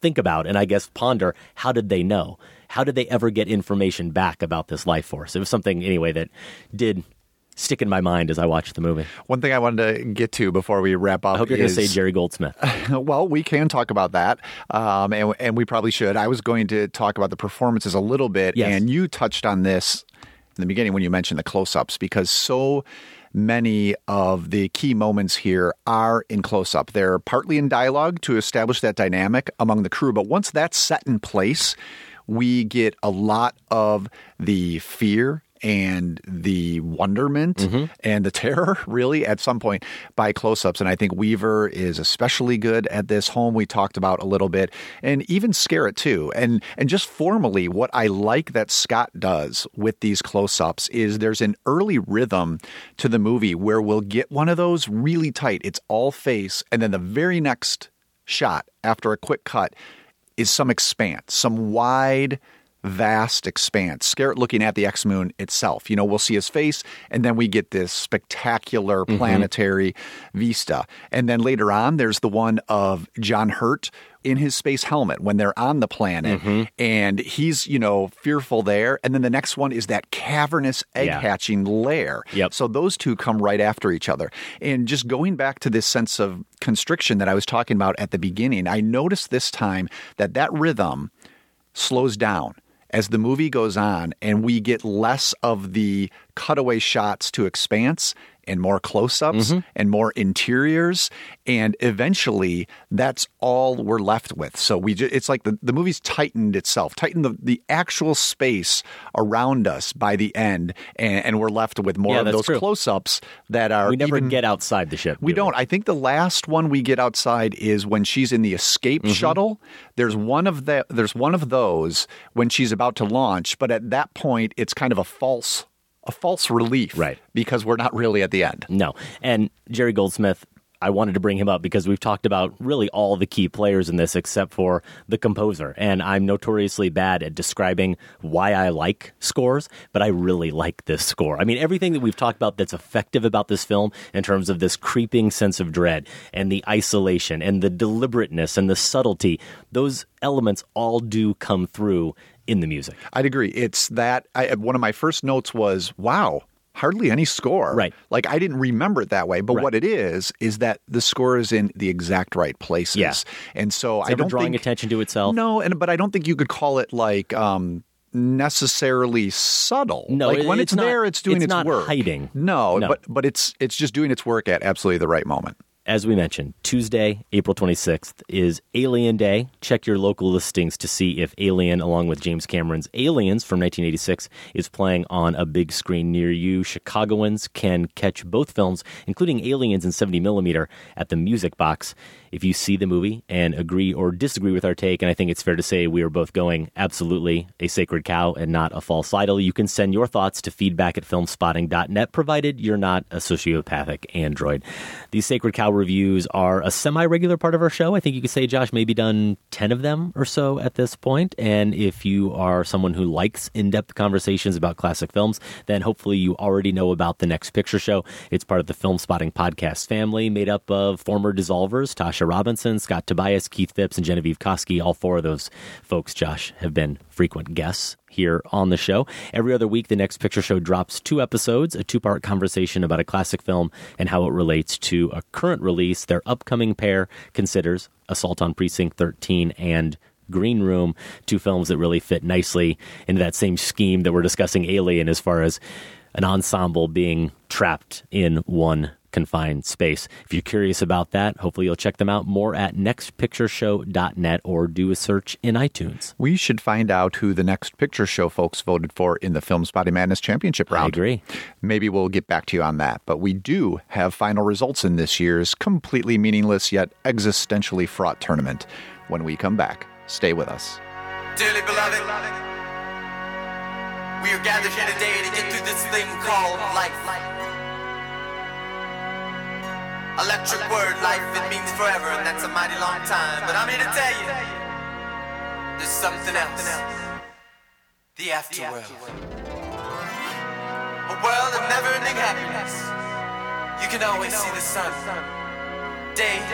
think about and I guess ponder how did they know? How did they ever get information back about this life force? It was something anyway that did stick in my mind as I watched the movie. One thing I wanted to get to before we wrap up. I hope you're going to say Jerry Goldsmith. well, we can talk about that, um, and, and we probably should. I was going to talk about the performances a little bit, Yes. and you touched on this in the beginning when you mentioned the close-ups because so many of the key moments here are in close-up. They're partly in dialogue to establish that dynamic among the crew, but once that's set in place, we get a lot of the fear and the wonderment mm-hmm. and the terror really at some point by close-ups. And i think weaver is especially good at this. Holm we talked about a little bit and even Skerritt too. And and just formally what i like that scott does with these close-ups is there's an early rhythm to the movie where we'll get one of those really tight it's all face and then the very next shot after a quick cut is some expanse, some wide, vast expanse. Skerritt looking at the X Moon itself. You know, we'll see his face, and then we get this spectacular Mhm. planetary vista. And then later on, there's the one of John Hurt in his space helmet when they're on the planet, Mhm. and he's, you know, fearful there. And then the next one is that cavernous egg Yeah. hatching lair. Yep. So those two come right after each other. And just going back to this sense of constriction that I was talking about at the beginning, I noticed this time that that rhythm slows down as the movie goes on and we get less of the cutaway shots to expanse and more close-ups Mhm. and more interiors and eventually that's all we're left with so we ju- it's like the, the movie's tightened itself tightened the, the actual space around us by the end and, and we're left with more Yeah, of those close-ups that are we never even- get outside the ship. we don't. I think the last one we get outside is when she's in the escape Mm-hmm. shuttle. There's one of the there's one of those when she's about to launch, but at that point it's kind of a false a false relief, Right. Because we're not really at the end. No. And Jerry Goldsmith, I wanted to bring him up because we've talked about really all the key players in this except for the composer. And I'm notoriously bad at describing why I like scores, but I really like this score. I mean, everything that we've talked about that's effective about this film in terms of this creeping sense of dread and the isolation and the deliberateness and the subtlety, those elements all do come through in the music. I'd agree. It's that I, one of my first notes was, "Wow, hardly any score." Right. Like I didn't remember it that way, but Right. what it is is that the score is in the exact right places. Yeah. And so It's I don't drawing think attention to itself. No, and but I don't think you could call it like um necessarily subtle. No, like when it's it's, not- there, it's doing it's its not work. hiding. No, No. but but it's it's just doing its work at absolutely the right moment. As we mentioned, Tuesday, April 26th is Alien Day. Check your local listings to see if Alien, along with James Cameron's Aliens from 1986, is playing on a big screen near you. Chicagoans can catch both films, including Aliens in 70 millimeter, at the Music Box. If you see the movie and agree or disagree with our take, and I think it's fair to say we are both going absolutely a sacred cow and not a false idol, you can send your thoughts to feedback at filmspotting.net, provided you're not a sociopathic android. These sacred cow reviews are a semi regular part of our show. I think you could say, Josh, maybe done 10 of them or so at this point. And if you are someone who likes in depth conversations about classic films, then hopefully you already know about the next picture show. It's part of the Film Spotting podcast family made up of former dissolvers, Tasha Robinson, Scott Tobias, Keith Phipps, and Genevieve Koski. All four of those folks, Josh, have been frequent guests here on the show. Every other week, the next picture show drops two episodes, a two part conversation about a classic film and how it relates to a current release. Their upcoming pair considers Assault on Precinct 13 and Green Room, two films that really fit nicely into that same scheme that we're discussing Alien as far as an ensemble being trapped in one confined space. If you're curious about that, hopefully you'll check them out more at nextpictureshow.net or do a search in iTunes. We should find out who the next picture show folks voted for in the Filmspotting Madness Championship round. I agree. Maybe we'll get back to you on that. But we do have final results in this year's completely meaningless yet existentially fraught tournament. When we come back, stay with us. Dearly beloved, we are gathered here today to get through this thing called life. Electric word, life, it means forever, and that's a mighty long time. But I'm here to tell you, there's something else. The afterworld. A world of never-ending happiness. You can always see the sun, day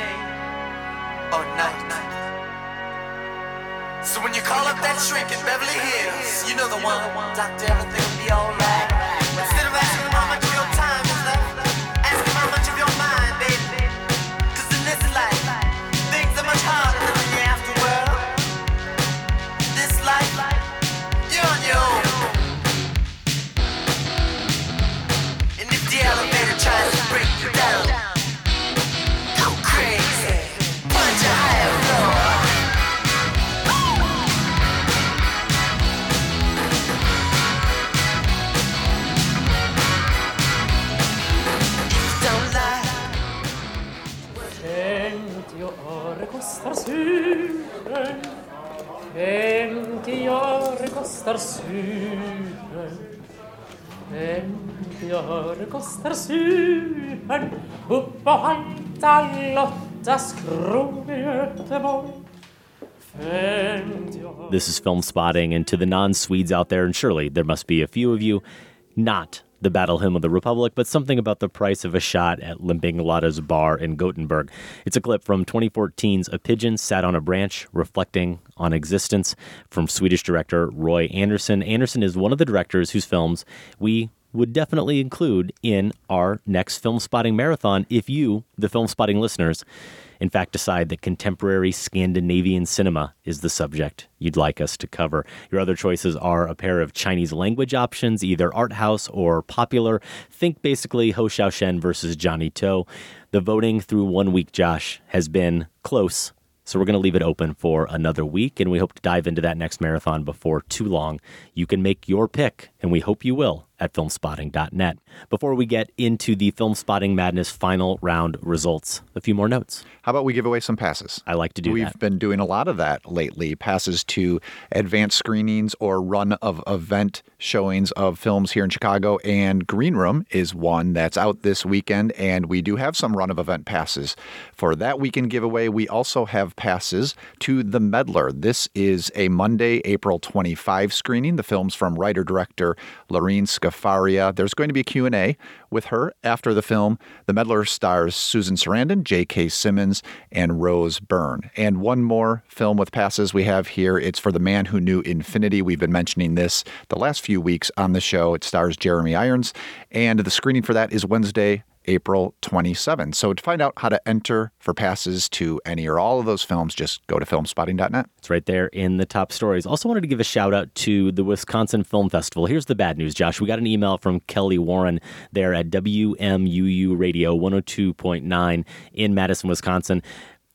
or night. So when you call up that shrink in Beverly Hills, you know the one. Doctor, everything will be alright. Lottas krog i Göteborg This is Film Spotting, and to the non Swedes out there, and surely there must be a few of you, not the Battle Hymn of the Republic, but something about the price of a shot at Limping Lotta's bar in Gothenburg. It's a clip from 2014's A Pigeon Sat on a Branch, reflecting on existence from Swedish director Roy Andersson. Andersson is one of the directors whose films we would definitely include in our next film spotting marathon if you, the film spotting listeners, in fact decide that contemporary Scandinavian cinema is the subject you'd like us to cover. Your other choices are a pair of Chinese language options, either art house or popular. Think basically Hou Hsiao-hsien versus Johnnie To. The voting through one week, Josh, has been close. So we're going to leave it open for another week, and we hope to dive into that next marathon before too long. You can make your pick, and we hope you will at filmspotting.net. Before we get into the Film Spotting Madness final round results, a few more notes. How about we give away some passes? I like to do We've that. been doing a lot of that lately. Passes to advanced screenings or run of event showings of films here in Chicago. And Green Room is one that's out this weekend. And we do have some run of event passes for that weekend giveaway. We also have passes to The Meddler. This is a Monday, April 25 screening. The film's from writer director Lorene Scafaria. There's going to be a Q&A with her after the film. The Meddler stars Susan Sarandon, J.K. Simmons, and Rose Byrne. And one more film with passes we have here. It's for The Man Who Knew Infinity. We've been mentioning this the last few weeks on the show. It stars Jeremy Irons, and the screening for that is Wednesday, April 27. So to find out how to enter for passes to any or all of those films, just go to filmspotting.net. It's right there in the top stories. Also wanted to give a shout out to the Wisconsin Film Festival. Here's the bad news, Josh. We got an email from Kelly Warren there at WMUU Radio 102.9 in Madison, Wisconsin.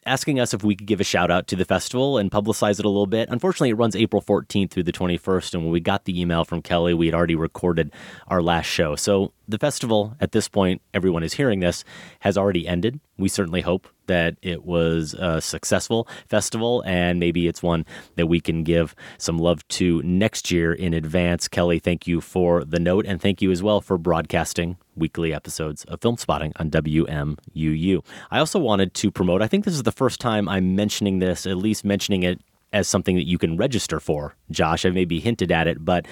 Asking us if we could give a shout out to the festival and publicize it a little bit. Unfortunately, it runs April 14th through the 21st. And when we got the email from Kelly, we had already recorded our last show. So the festival, at this point, everyone is hearing this, has already ended. We certainly hope that it was a successful festival and maybe it's one that we can give some love to next year in advance. Kelly, thank you for the note and thank you as well for broadcasting weekly episodes of Film Spotting on WMUU. I also wanted to promote, I think this is the first time I'm mentioning this, at least mentioning it as something that you can register for. Josh, I maybe hinted at it, but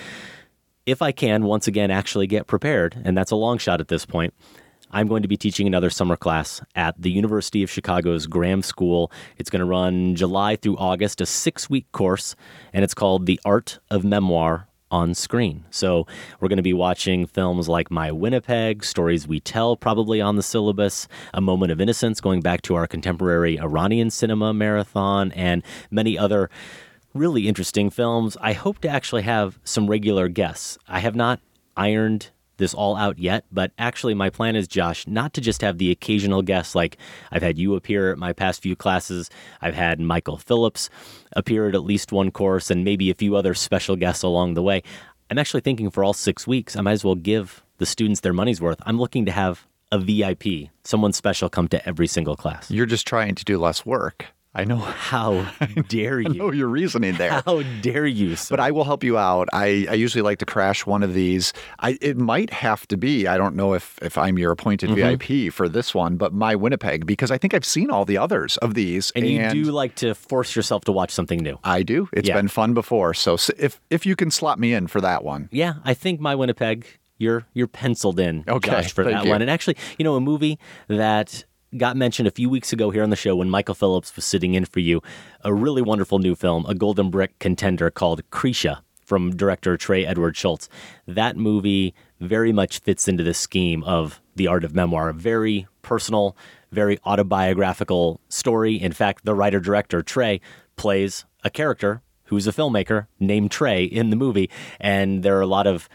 if I can once again actually get prepared, and that's a long shot at this point, I'm going to be teaching another summer class at the University of Chicago's Graham School. It's going to run July through August, a six week course, and it's called The Art of Memoir on Screen. So we're going to be watching films like My Winnipeg, Stories We Tell, probably on the syllabus, A Moment of Innocence, going back to our contemporary Iranian cinema marathon, and many other really interesting films. I hope to actually have some regular guests. I have not ironed this all out yet, but actually, my plan is, Josh, not to just have the occasional guests like I've had you appear at my past few classes. I've had Michael Phillips appear at at least one course and maybe a few other special guests along the way. I'm actually thinking for all six weeks, I might as well give the students their money's worth. I'm looking to have a VIP, someone special come to every single class. You're just trying to do less work. I know. How dare you? I know your reasoning there. How dare you? Sir? But I will help you out. I, I usually like to crash one of these. I, it might have to be, I don't know if, if I'm your appointed Mhm. VIP for this one, but my Winnipeg, because I think I've seen all the others of these. and you do like to force yourself to watch something new. I do. It's Yeah. been fun before. So if if you can slot me in for that one. Yeah, I think my Winnipeg, you're you're penciled in, Okay, Josh, for that you. one. And actually, you know, a movie that got mentioned a few weeks ago here on the show when Michael Phillips was sitting in for you, a really wonderful new film, a Golden Brick contender called Krisha from director Trey Edward Shults. That movie very much fits into the scheme of the art of memoir. A very personal, very autobiographical story. In fact, the writer director Trey plays a character who's a filmmaker named Trey in the movie, and there are a lot of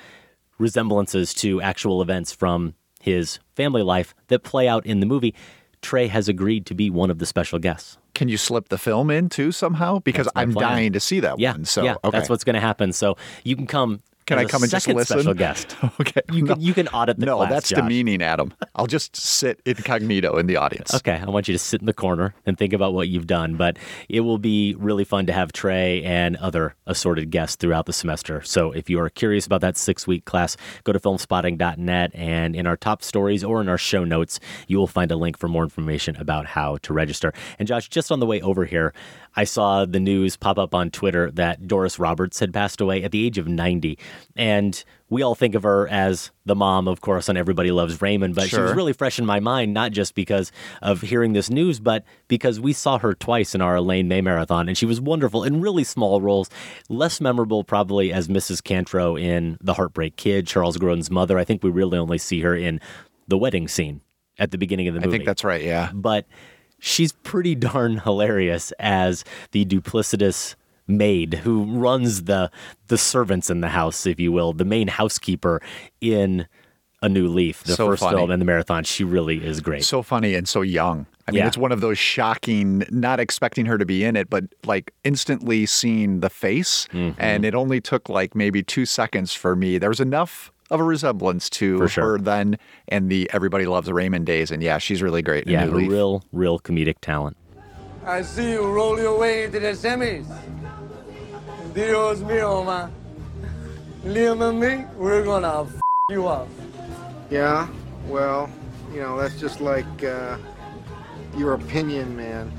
resemblances to actual events from his family life that play out in the movie. Trey has agreed to be one of the special guests. Can you slip the film in too somehow? Because I'm plan. dying to see that Yeah, one. So yeah, okay. that's what's going to happen. So you can come. Can I come and just listen? Special guest. okay. You can you can audit the class. no, class, that's Josh. demeaning, Adam. I'll just sit incognito in the audience. Okay, I want you to sit in the corner and think about what you've done. But it will be really fun to have Trey and other assorted guests throughout the semester. So if you are curious about that six week class, go to filmspotting.net and in our top stories or in our show notes, you will find a link for more information about how to register. And Josh, just on the way over here, I saw the news pop up on Twitter that Doris Roberts had passed away at the age of 90. And we all think of her as the mom, of course, on Everybody Loves Raymond, but she was really fresh in my mind, not just because of hearing this news, but because we saw her twice in our Elaine May marathon, and she was wonderful in really small roles. Less memorable, probably, as Mrs. Cantrow in The Heartbreak Kid, Charles Grodin's mother. I think we really only see her in the wedding scene at the beginning of the movie. I think that's right. Yeah. But she's pretty darn hilarious as the duplicitous maid who runs the the servants in the house, if you will, the main housekeeper in A New Leaf, the So first funny. film in the marathon. She really is great. So funny and so young. I mean, Yeah. it's one of those shocking, not expecting her to be in it, but like instantly seeing the face. Mm-hmm. And it only took like maybe two seconds for me. There was enough of a resemblance to sure. her then and the Everybody Loves Raymond days. And yeah, she's really great. yeah, New Leaf. real, real comedic talent. I see you roll your way into the semis. Dios mío, man. Liam and me, we're gonna f you up. Yeah, well, you know, that's just like uh, your opinion, man.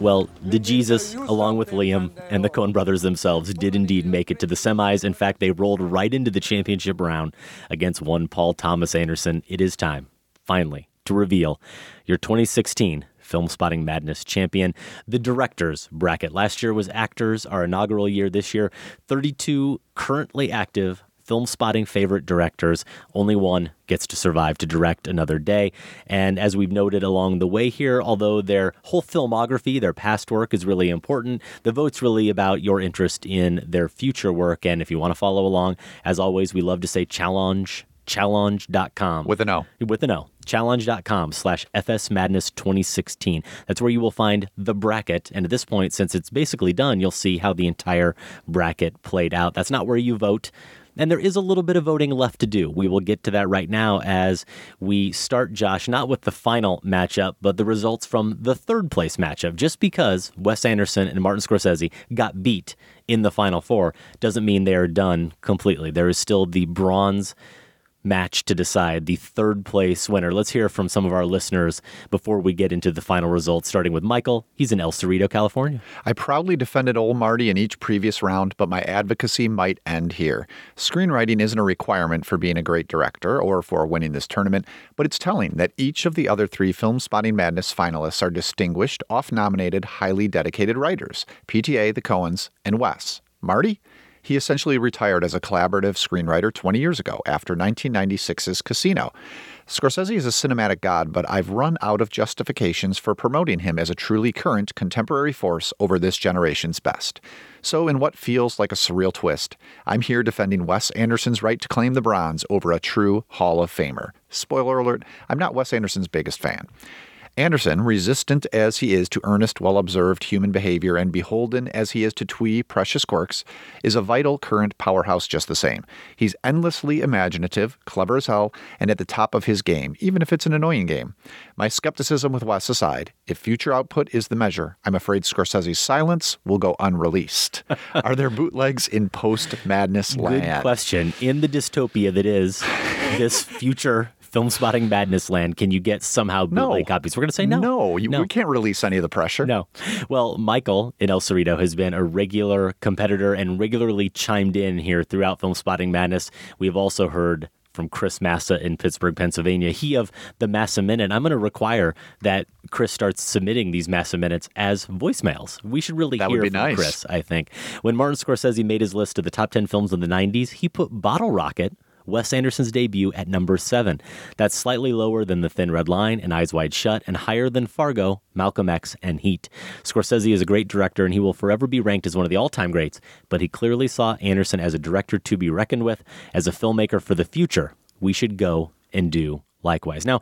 Well, the Jesus, along with Liam and the Coen brothers themselves, did indeed make it to the semis. In fact, they rolled right into the championship round against one Paul Thomas Anderson. It is time, finally, to reveal your 2016 Film Spotting Madness champion. The directors bracket last year was actors, our inaugural year this year. 32 currently active film spotting favorite directors. Only one gets to survive to direct another day. And as we've noted along the way here, although their whole filmography, their past work is really important, the vote's really about your interest in their future work. And if you want to follow along, as always, we love to say challenge. Challonge.com. With an O. With an O. Challenge.com slash FS Madness 2016. That's where you will find the bracket. And at this point, since it's basically done, you'll see how the entire bracket played out. That's not where you vote. And there is a little bit of voting left to do. We will get to that right now as we start, Josh, not with the final matchup, but the results from the third place matchup. Just because Wes Anderson and Martin Scorsese got beat in the final four doesn't mean they are done completely. There is still the bronze match to decide the third place winner. Let's hear from some of our listeners before we get into the final results, starting with Michael. He's in El Cerrito, California. I proudly defended old Marty in each previous round, but my advocacy might end here. Screenwriting isn't a requirement for being a great director or for winning this tournament, but it's telling that each of the other three Film Spotting Madness finalists are distinguished, off nominated, highly dedicated writers PTA, the Coens, and Wes. Marty? He essentially retired as a collaborative screenwriter 20 years ago after 1996's Casino. Scorsese is a cinematic god, but I've run out of justifications for promoting him as a truly current contemporary force over this generation's best. So, in what feels like a surreal twist, I'm here defending Wes Anderson's right to claim the bronze over a true Hall of Famer. Spoiler alert, I'm not Wes Anderson's biggest fan. Anderson, resistant as he is to earnest, well observed human behavior and beholden as he is to twee, precious quirks, is a vital current powerhouse just the same. He's endlessly imaginative, clever as hell, and at the top of his game, even if it's an annoying game. My skepticism with Wes aside, if future output is the measure, I'm afraid Scorsese's silence will go unreleased. Are there bootlegs in post madness land? Good question. In the dystopia that is this future film spotting madness land, can you get somehow bootleg copies? We're going to say no. No, you, we can't release any of the pressure. No. Well, Michael in El Cerrito has been a regular competitor and regularly chimed in here throughout Film Spotting Madness. We've also heard from Chris Massa in Pittsburgh, Pennsylvania. He of the Massa Minute. I'm going to require that Chris starts submitting these Massa Minutes as voicemails. We should really That hear from nice. Chris, I think. When Martin Scorsese made his list of the top 10 films of the 90s, he put Bottle Rocket Wes Anderson's debut at number seven. That's slightly lower than The Thin Red Line and Eyes Wide Shut, and higher than Fargo, Malcolm X, and Heat. Scorsese is a great director, and he will forever be ranked as one of the all time greats, but he clearly saw Anderson as a director to be reckoned with, as a filmmaker for the future. We should go and do likewise. Now,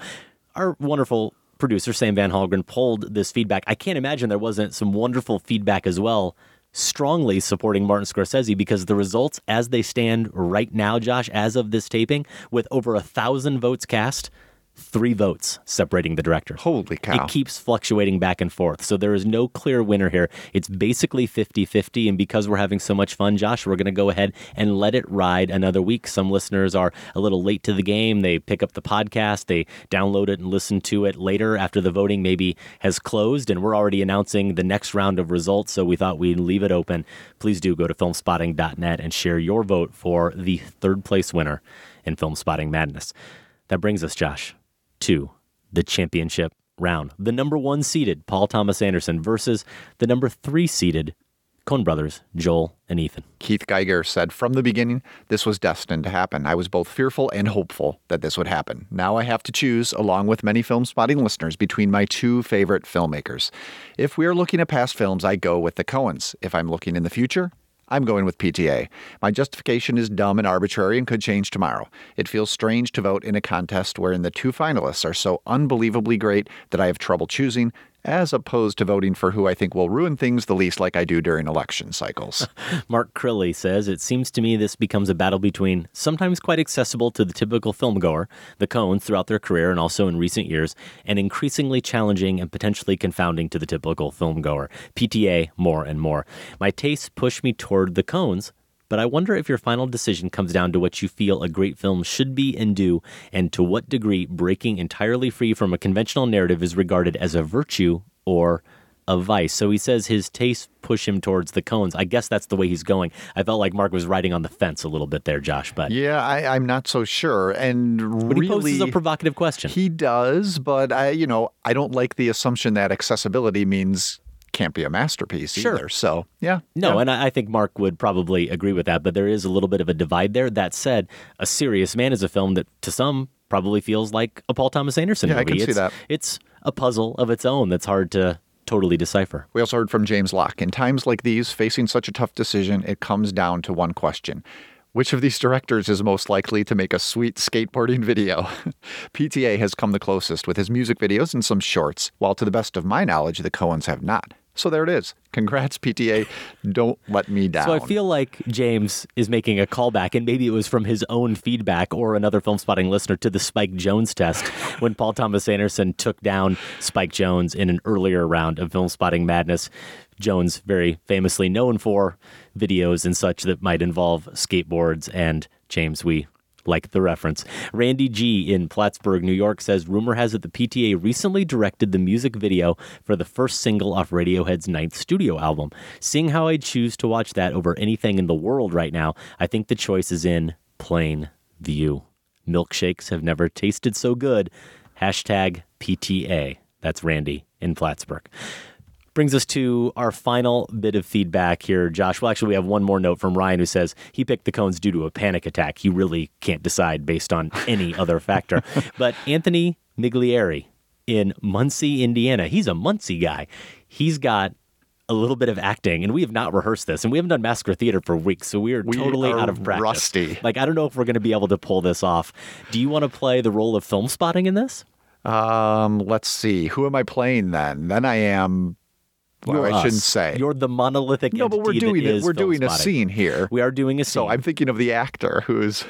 our wonderful producer, Sam Van Hallgren, pulled this feedback. I can't imagine there wasn't some wonderful feedback as well strongly supporting Martin Scorsese because the results as they stand right now, Josh, as of this taping, with over a thousand votes cast, three votes separating the directors. Holy cow. It keeps fluctuating back and forth. So there is no clear winner here. It's basically 50 50. And because we're having so much fun, Josh, we're going to go ahead and let it ride another week. Some listeners are a little late to the game. They pick up the podcast, they download it and listen to it later after the voting maybe has closed. And we're already announcing the next round of results. So we thought we'd leave it open. Please do go to filmspotting.net and share your vote for the third place winner in Film Spotting Madness. That brings us, Josh, to the championship round. The number one seeded Paul Thomas Anderson versus the number three seeded Coen brothers, Joel and Ethan. Keith Geiger said from the beginning this was destined to happen. I was both fearful and hopeful that this would happen. Now I have to choose, along with many film spotting listeners, between my two favorite filmmakers. If we are looking at past films, I go with the Coens. If I'm looking in the future, I'm going with PTA. My justification is dumb and arbitrary and could change tomorrow. It feels strange to vote in a contest wherein the two finalists are so unbelievably great that I have trouble choosing, as opposed to voting for who I think will ruin things the least like I do during election cycles. Mark Crilly says, It seems to me this becomes a battle between sometimes quite accessible to the typical filmgoer, the Coens throughout their career and also in recent years, and increasingly challenging and potentially confounding to the typical filmgoer. PTA more and more. My tastes push me toward the Coens. But I wonder if your final decision comes down to what you feel a great film should be and do, and to what degree breaking entirely free from a conventional narrative is regarded as a virtue or a vice. So he says his tastes push him towards the Coens. I guess that's the way he's going. I felt like Mark was riding on the fence a little bit there, Josh. But yeah, I, I'm not so sure. And but really, he poses a provocative question. He does, but I, you know, I don't like the assumption that accessibility means can't be a masterpiece Sure. either. So yeah, No, yeah. and I I think Mark would probably agree with that, but there is a little bit of a divide there. That said, A Serious Man is a film that to some probably feels like a Paul Thomas Anderson Yeah, I movie. can see it's, that. It's a puzzle of its own that's hard to totally decipher. We also heard from James Locke. In times like these, facing such a tough decision, it comes down to one question. Which of these directors is most likely to make a sweet skateboarding video? PTA has come the closest with his music videos and some shorts, while to the best of my knowledge, the Coens have not. So there it is. Congrats, PTA. Don't let me down. So I feel like James is making a callback, and maybe it was from his own feedback or another film spotting listener to the Spike Jonze test when Paul Thomas Anderson took down Spike Jonze in an earlier round of film spotting madness. Jonze, very famously known for videos and such that might involve skateboards, and James, we like the reference. Randy G in Plattsburgh, New York says rumor has it the PTA recently directed the music video for the first single off Radiohead's ninth studio album. Seeing how I'd choose to watch that over anything in the world right now, I think the choice is in plain view. Milkshakes have never tasted so good. Hashtag PTA. That's Randy in Plattsburgh. Brings us to our final bit of feedback here, Josh. Well, actually, we have one more note from Ryan who says he picked the Coens due to a panic attack. He really can't decide based on any other factor. But Anthony Miglieri in Muncie, Indiana, he's a Muncie guy. He's got a little bit of acting, and we have not rehearsed this, and we haven't done Massacre Theater for weeks, so we are We totally are out of practice. rusty. Like, I don't know if we're going to be able to pull this off. Do you want to play the role of film spotting in this? Um, let's see. Who am I playing then? Then I am. Well, You're I shouldn't say. You're the monolithic. no, but we're doing it. We're doing a scene here. We are doing a scene. So I'm thinking of the actor who's.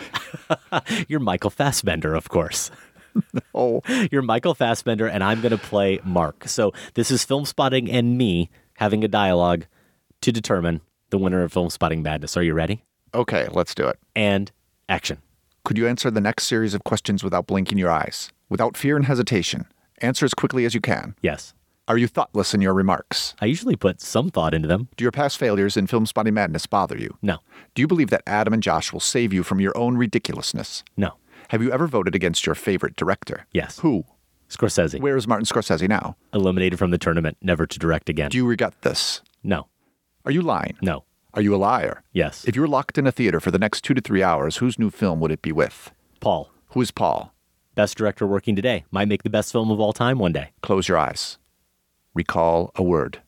You're Michael Fassbender, of course. oh, You're Michael Fassbender, and I'm going to play Mark. So this is Film Spotting and me having a dialogue to determine the winner of Film Spotting Madness. Are you ready? Okay, let's do it. And action. Could you answer the next series of questions without blinking your eyes, without fear and hesitation? Answer as quickly as you can. Yes. Are you thoughtless in your remarks? I usually put some thought into them. Do your past failures in film spotting madness bother you? No. Do you believe that Adam and Josh will save you from your own ridiculousness? No. Have you ever voted against your favorite director? Yes. Who? Scorsese. Where is Martin Scorsese now? Eliminated from the tournament, never to direct again. Do you regret this? no. Are you lying? No. Are you a liar? Yes. If you were locked in a theater for the next two to three hours, whose new film would it be with? Paul. Who is Paul? Best director working today. Might make the best film of all time one day. Close your eyes. Recall a word.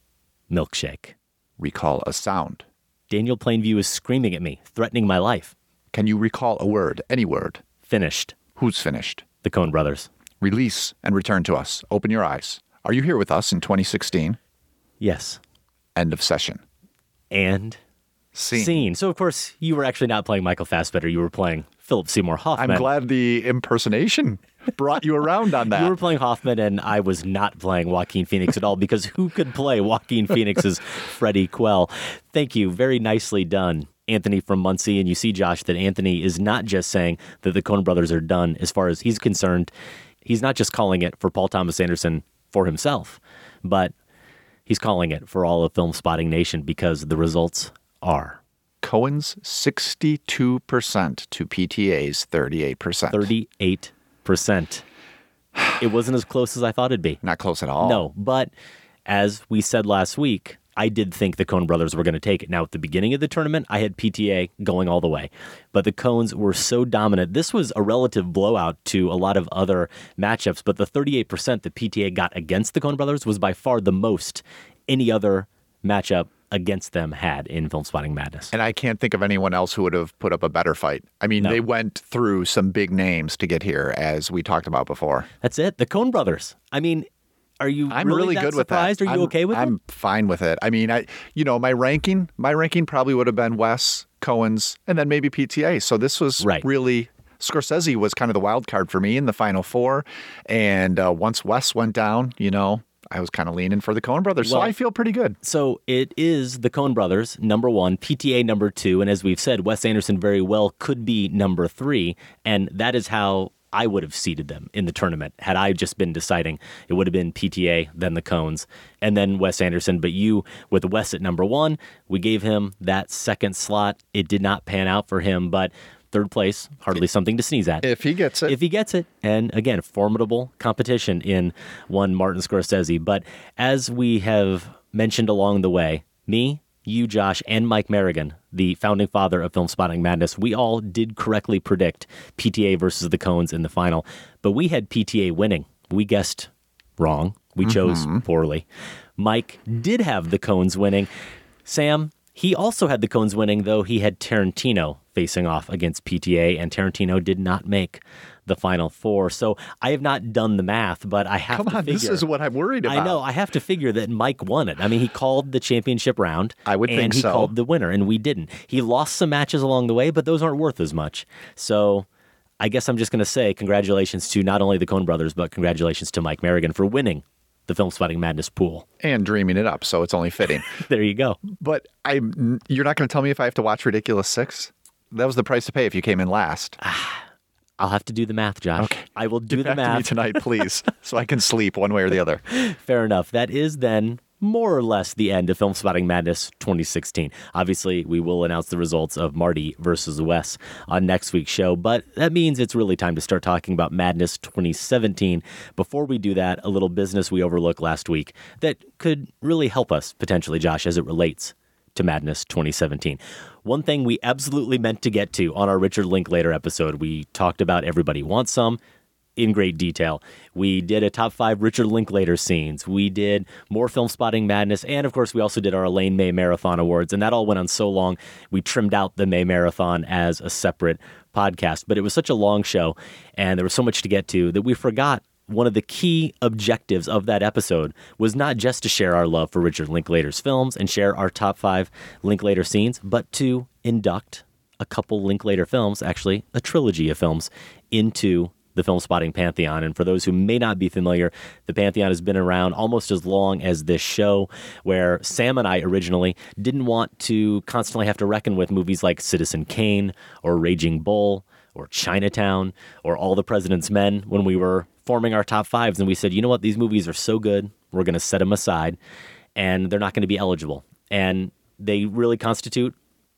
Milkshake. Recall a sound. Daniel Plainview is screaming at me, threatening my life. Can you recall a word, any word? Finished. Who's finished? The Coen brothers. Release and return to us. Open your eyes. Are you here with us in 2016? Yes. End of session. And Scene. scene. So of course you were actually not playing Michael Fassbender. You were playing Philip Seymour Hoffman. I'm glad the impersonation brought you around on that. You were playing Hoffman, and I was not playing Joaquin Phoenix at all because who could play Joaquin Phoenix's Freddie Quell? Thank you. Very nicely done. Anthony from Muncie, and you see, Josh, that Anthony is not just saying that the Coen brothers are done as far as he's concerned. He's not just calling it for Paul Thomas Anderson for himself, but he's calling it for all of Film Spotting Nation because the results are Coens' 62% to PTA's 38%. 38%. It wasn't as close as I thought it'd be. Not close at all. No, but as we said last week, I did think the Coen brothers were going to take it. Now, at the beginning of the tournament, I had PTA going all the way, but the Coens were so dominant. This was a relative blowout to a lot of other matchups, but the 38% that PTA got against the Coen brothers was by far the most any other matchup against them had in Film Spotting Madness. And I can't think of anyone else who would have put up a better fight. I mean, No. they went through some big names to get here, as we talked about before. That's it. The Coen brothers. I mean, are you I'm really, really, that good with that. Are you I'm- okay with I'm it? fine with it. I mean, I you know my ranking, my ranking probably would have been Wes, Coens, and then maybe PTA. So this was Right. really Scorsese was kind of the wild card for me in the final four. And uh, once Wes went down, you know, I was kind of leaning for the Coen brothers. so I feel pretty good. So it is the Coen brothers, number one, PTA number two, and as we've said, Wes Anderson very well could be number three, and that is how I would have seeded them in the tournament. Had I just been deciding, it would have been PTA, then the Coens, and then Wes Anderson. But you, with Wes at number one, we gave him that second slot. It did not pan out for him, but third place, hardly something to sneeze at. If he gets it. If he gets it, and again, formidable competition in one Martin Scorsese. But as we have mentioned along the way, me, you, Josh, and Mike Merrigan, the founding father of Film Spotting Madness, we all did correctly predict PTA versus the Coens in the final, but we had PTA winning. We guessed wrong. We chose mm-hmm. poorly. Mike did have the Coens winning. Sam, he also had the Coens winning, though he had Tarantino facing off against PTA, and Tarantino did not make the final four. So I have not done the math, but I have Come to on, figure. this is what I'm worried about. I know. I have to figure that Mike won it. I mean, he called the championship round. I would and think he so. called the winner, and we didn't. He lost some matches along the way, but those aren't worth as much. So I guess I'm just going to say congratulations to not only the Coen brothers, but congratulations to Mike Merrigan for winning the Film Spotting Madness pool. And dreaming it up, so it's only fitting. There you go. but I, you're not going to tell me if I have to watch Ridiculous Six. That was the price to pay if you came in last. Ah, I'll have to do the math, Josh. Okay. I will do Get the back to math. tonight, please, so I can sleep one way or the other. Fair enough. That is then more or less the end of Film Spotting Madness 2016. Obviously, we will announce the results of Marty versus Wes on next week's show, but that means it's really time to start talking about Madness 2017. Before we do that, a little business we overlooked last week that could really help us potentially, Josh, as it relates to Madness 2017. One thing we absolutely meant to get to on our Richard Linklater episode, we talked about Everybody Wants Some in great detail. We did a top five Richard Linklater scenes. We did more film spotting madness. And of course, we also did our Elaine May Marathon Awards. And that all went on so long, we trimmed out the May Marathon as a separate podcast. But it was such a long show and there was so much to get to that we forgot one of the key objectives of that episode was not just to share our love for Richard Linklater's films and share our top five Linklater scenes, but to induct a couple Linklater films, actually a trilogy of films, into the Film Spotting Pantheon. And for those who may not be familiar, the Pantheon has been around almost as long as this show, where Sam and I originally didn't want to constantly have to reckon with movies like Citizen Kane or Raging Bull or Chinatown or All the President's Men when we were forming our top fives. And we said, you know what, these movies are so good, we're going to set them aside and they're not going to be eligible. And they really constitute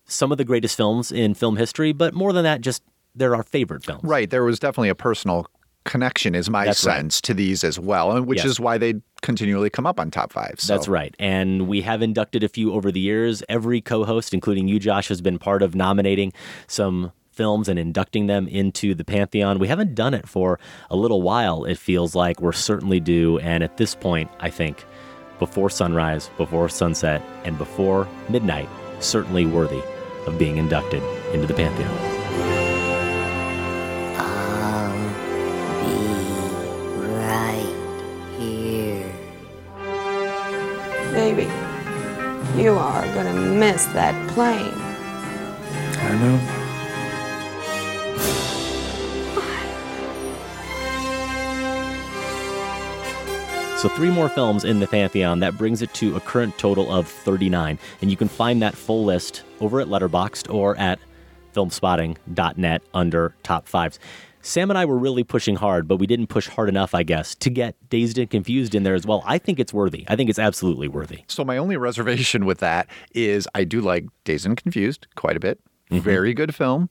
some of the greatest films in film history, but more than that, just they're our favorite films. Right. There was definitely a personal connection, is my That's right. sense, to these as well, and which Yes. is why they continually come up on top fives. So. That's right. And we have inducted a few over the years. Every co host, including you, Josh, has been part of nominating some films and inducting them into the Pantheon. We haven't done it for a little while, it feels like. We're certainly due. And at this point, I think before sunrise, before sunset, and before midnight, certainly worthy of being inducted into the Pantheon. I'll be right here. Baby, you are gonna miss that plane. I know. So, three more films in the Pantheon. That brings it to a current total of 39. And you can find that full list over at Letterboxd or at filmspotting.net under top fives. Sam and I were really pushing hard, but we didn't push hard enough, I guess, to get Dazed and Confused in there as well. I think it's worthy. I think it's absolutely worthy. So my only reservation with that is I do like Dazed and Confused quite a bit. Mm-hmm. Very good film.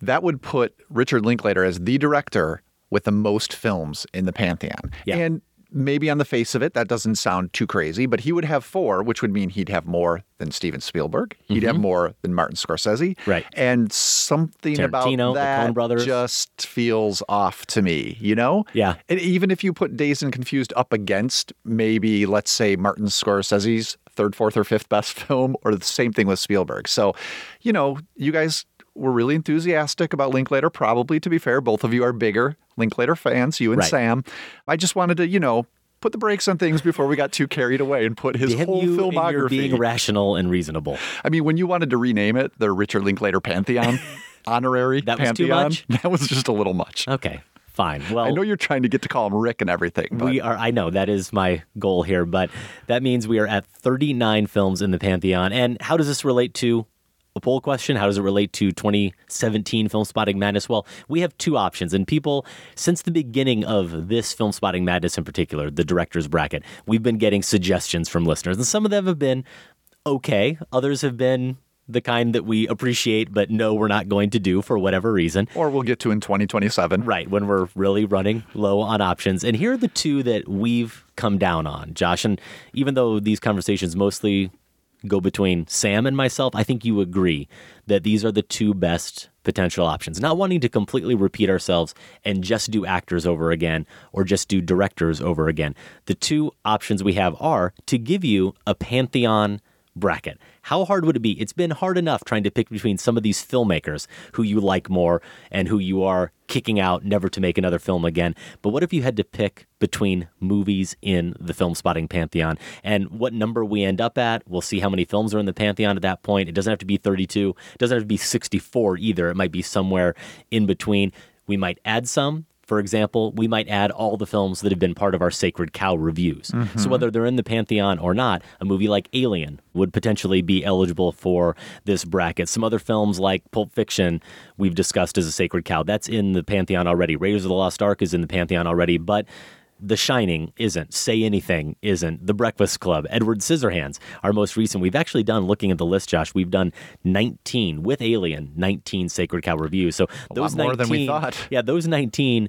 That would put Richard Linklater as the director with the most films in the Pantheon. Yeah. And maybe on the face of it, that doesn't sound too crazy, but he would have four, which would mean he'd have more than Steven Spielberg. He'd have Mhm. more than Martin Scorsese. Right. And something about Tarantino, the that brothers. just feels off to me, you know? Yeah. And even if you put Dazed and Confused up against maybe, let's say, Martin Scorsese's third, fourth, or fifth best film, or the same thing with Spielberg. So, you know, you guys were really enthusiastic about Linklater. Probably, to be fair, both of you are bigger Linklater fans, you and Right. Sam. I just wanted to, you know, put the brakes on things before we got too carried away and put his Damn whole you and filmography. you're being rational and reasonable. I mean, when you wanted to rename it the Richard Linklater Pantheon, honorary That was too Pantheon, much? that was just a little much. Okay, fine. Well, I know you're trying to get to call him Rick and everything, but We are, I know that is my goal here, but that means we are at 39 films in the Pantheon. And how does this relate to a poll question? How does it relate to 2017 Filmspotting Madness? Well, we have two options. And people, since the beginning of this Filmspotting Madness in particular, the director's bracket, we've been getting suggestions from listeners. And some of them have been okay, others have been the kind that we appreciate, but no, we're not going to do for whatever reason. or we'll get to in 2027. Right, when we're really running low on options. And here are the two that we've come down on, Josh. And even though these conversations mostly go between Sam and myself, I think you agree that these are the two best potential options. Not wanting to completely repeat ourselves and just do actors over again or just do directors over again. The two options we have are to give you a pantheon bracket. How hard would it be? It's been hard enough trying to pick between some of these filmmakers who you like more and who you are kicking out never to make another film again. But what if you had to pick between movies in the Filmspotting pantheon and what number we end up at? We'll see how many films are in the pantheon at that point. It doesn't have to be 32, it doesn't have to be 64 either. It might be somewhere in between. We might add some. For example, we might add all the films that have been part of our Sacred Cow reviews. So Mhm. whether they're in the Pantheon or not, a movie like Alien would potentially be eligible for this bracket. Some other films like Pulp Fiction we've discussed as a Sacred Cow. That's in the Pantheon already. Raiders of the Lost Ark is in the Pantheon already, but the Shining isn't. Say Anything isn't. The Breakfast Club, Edward Scissorhands, our most recent. We've actually done, looking at the list, Josh, we've done 19 with Alien, 19 Sacred Cow reviews. So A those lot more than we thought. Yeah, those 19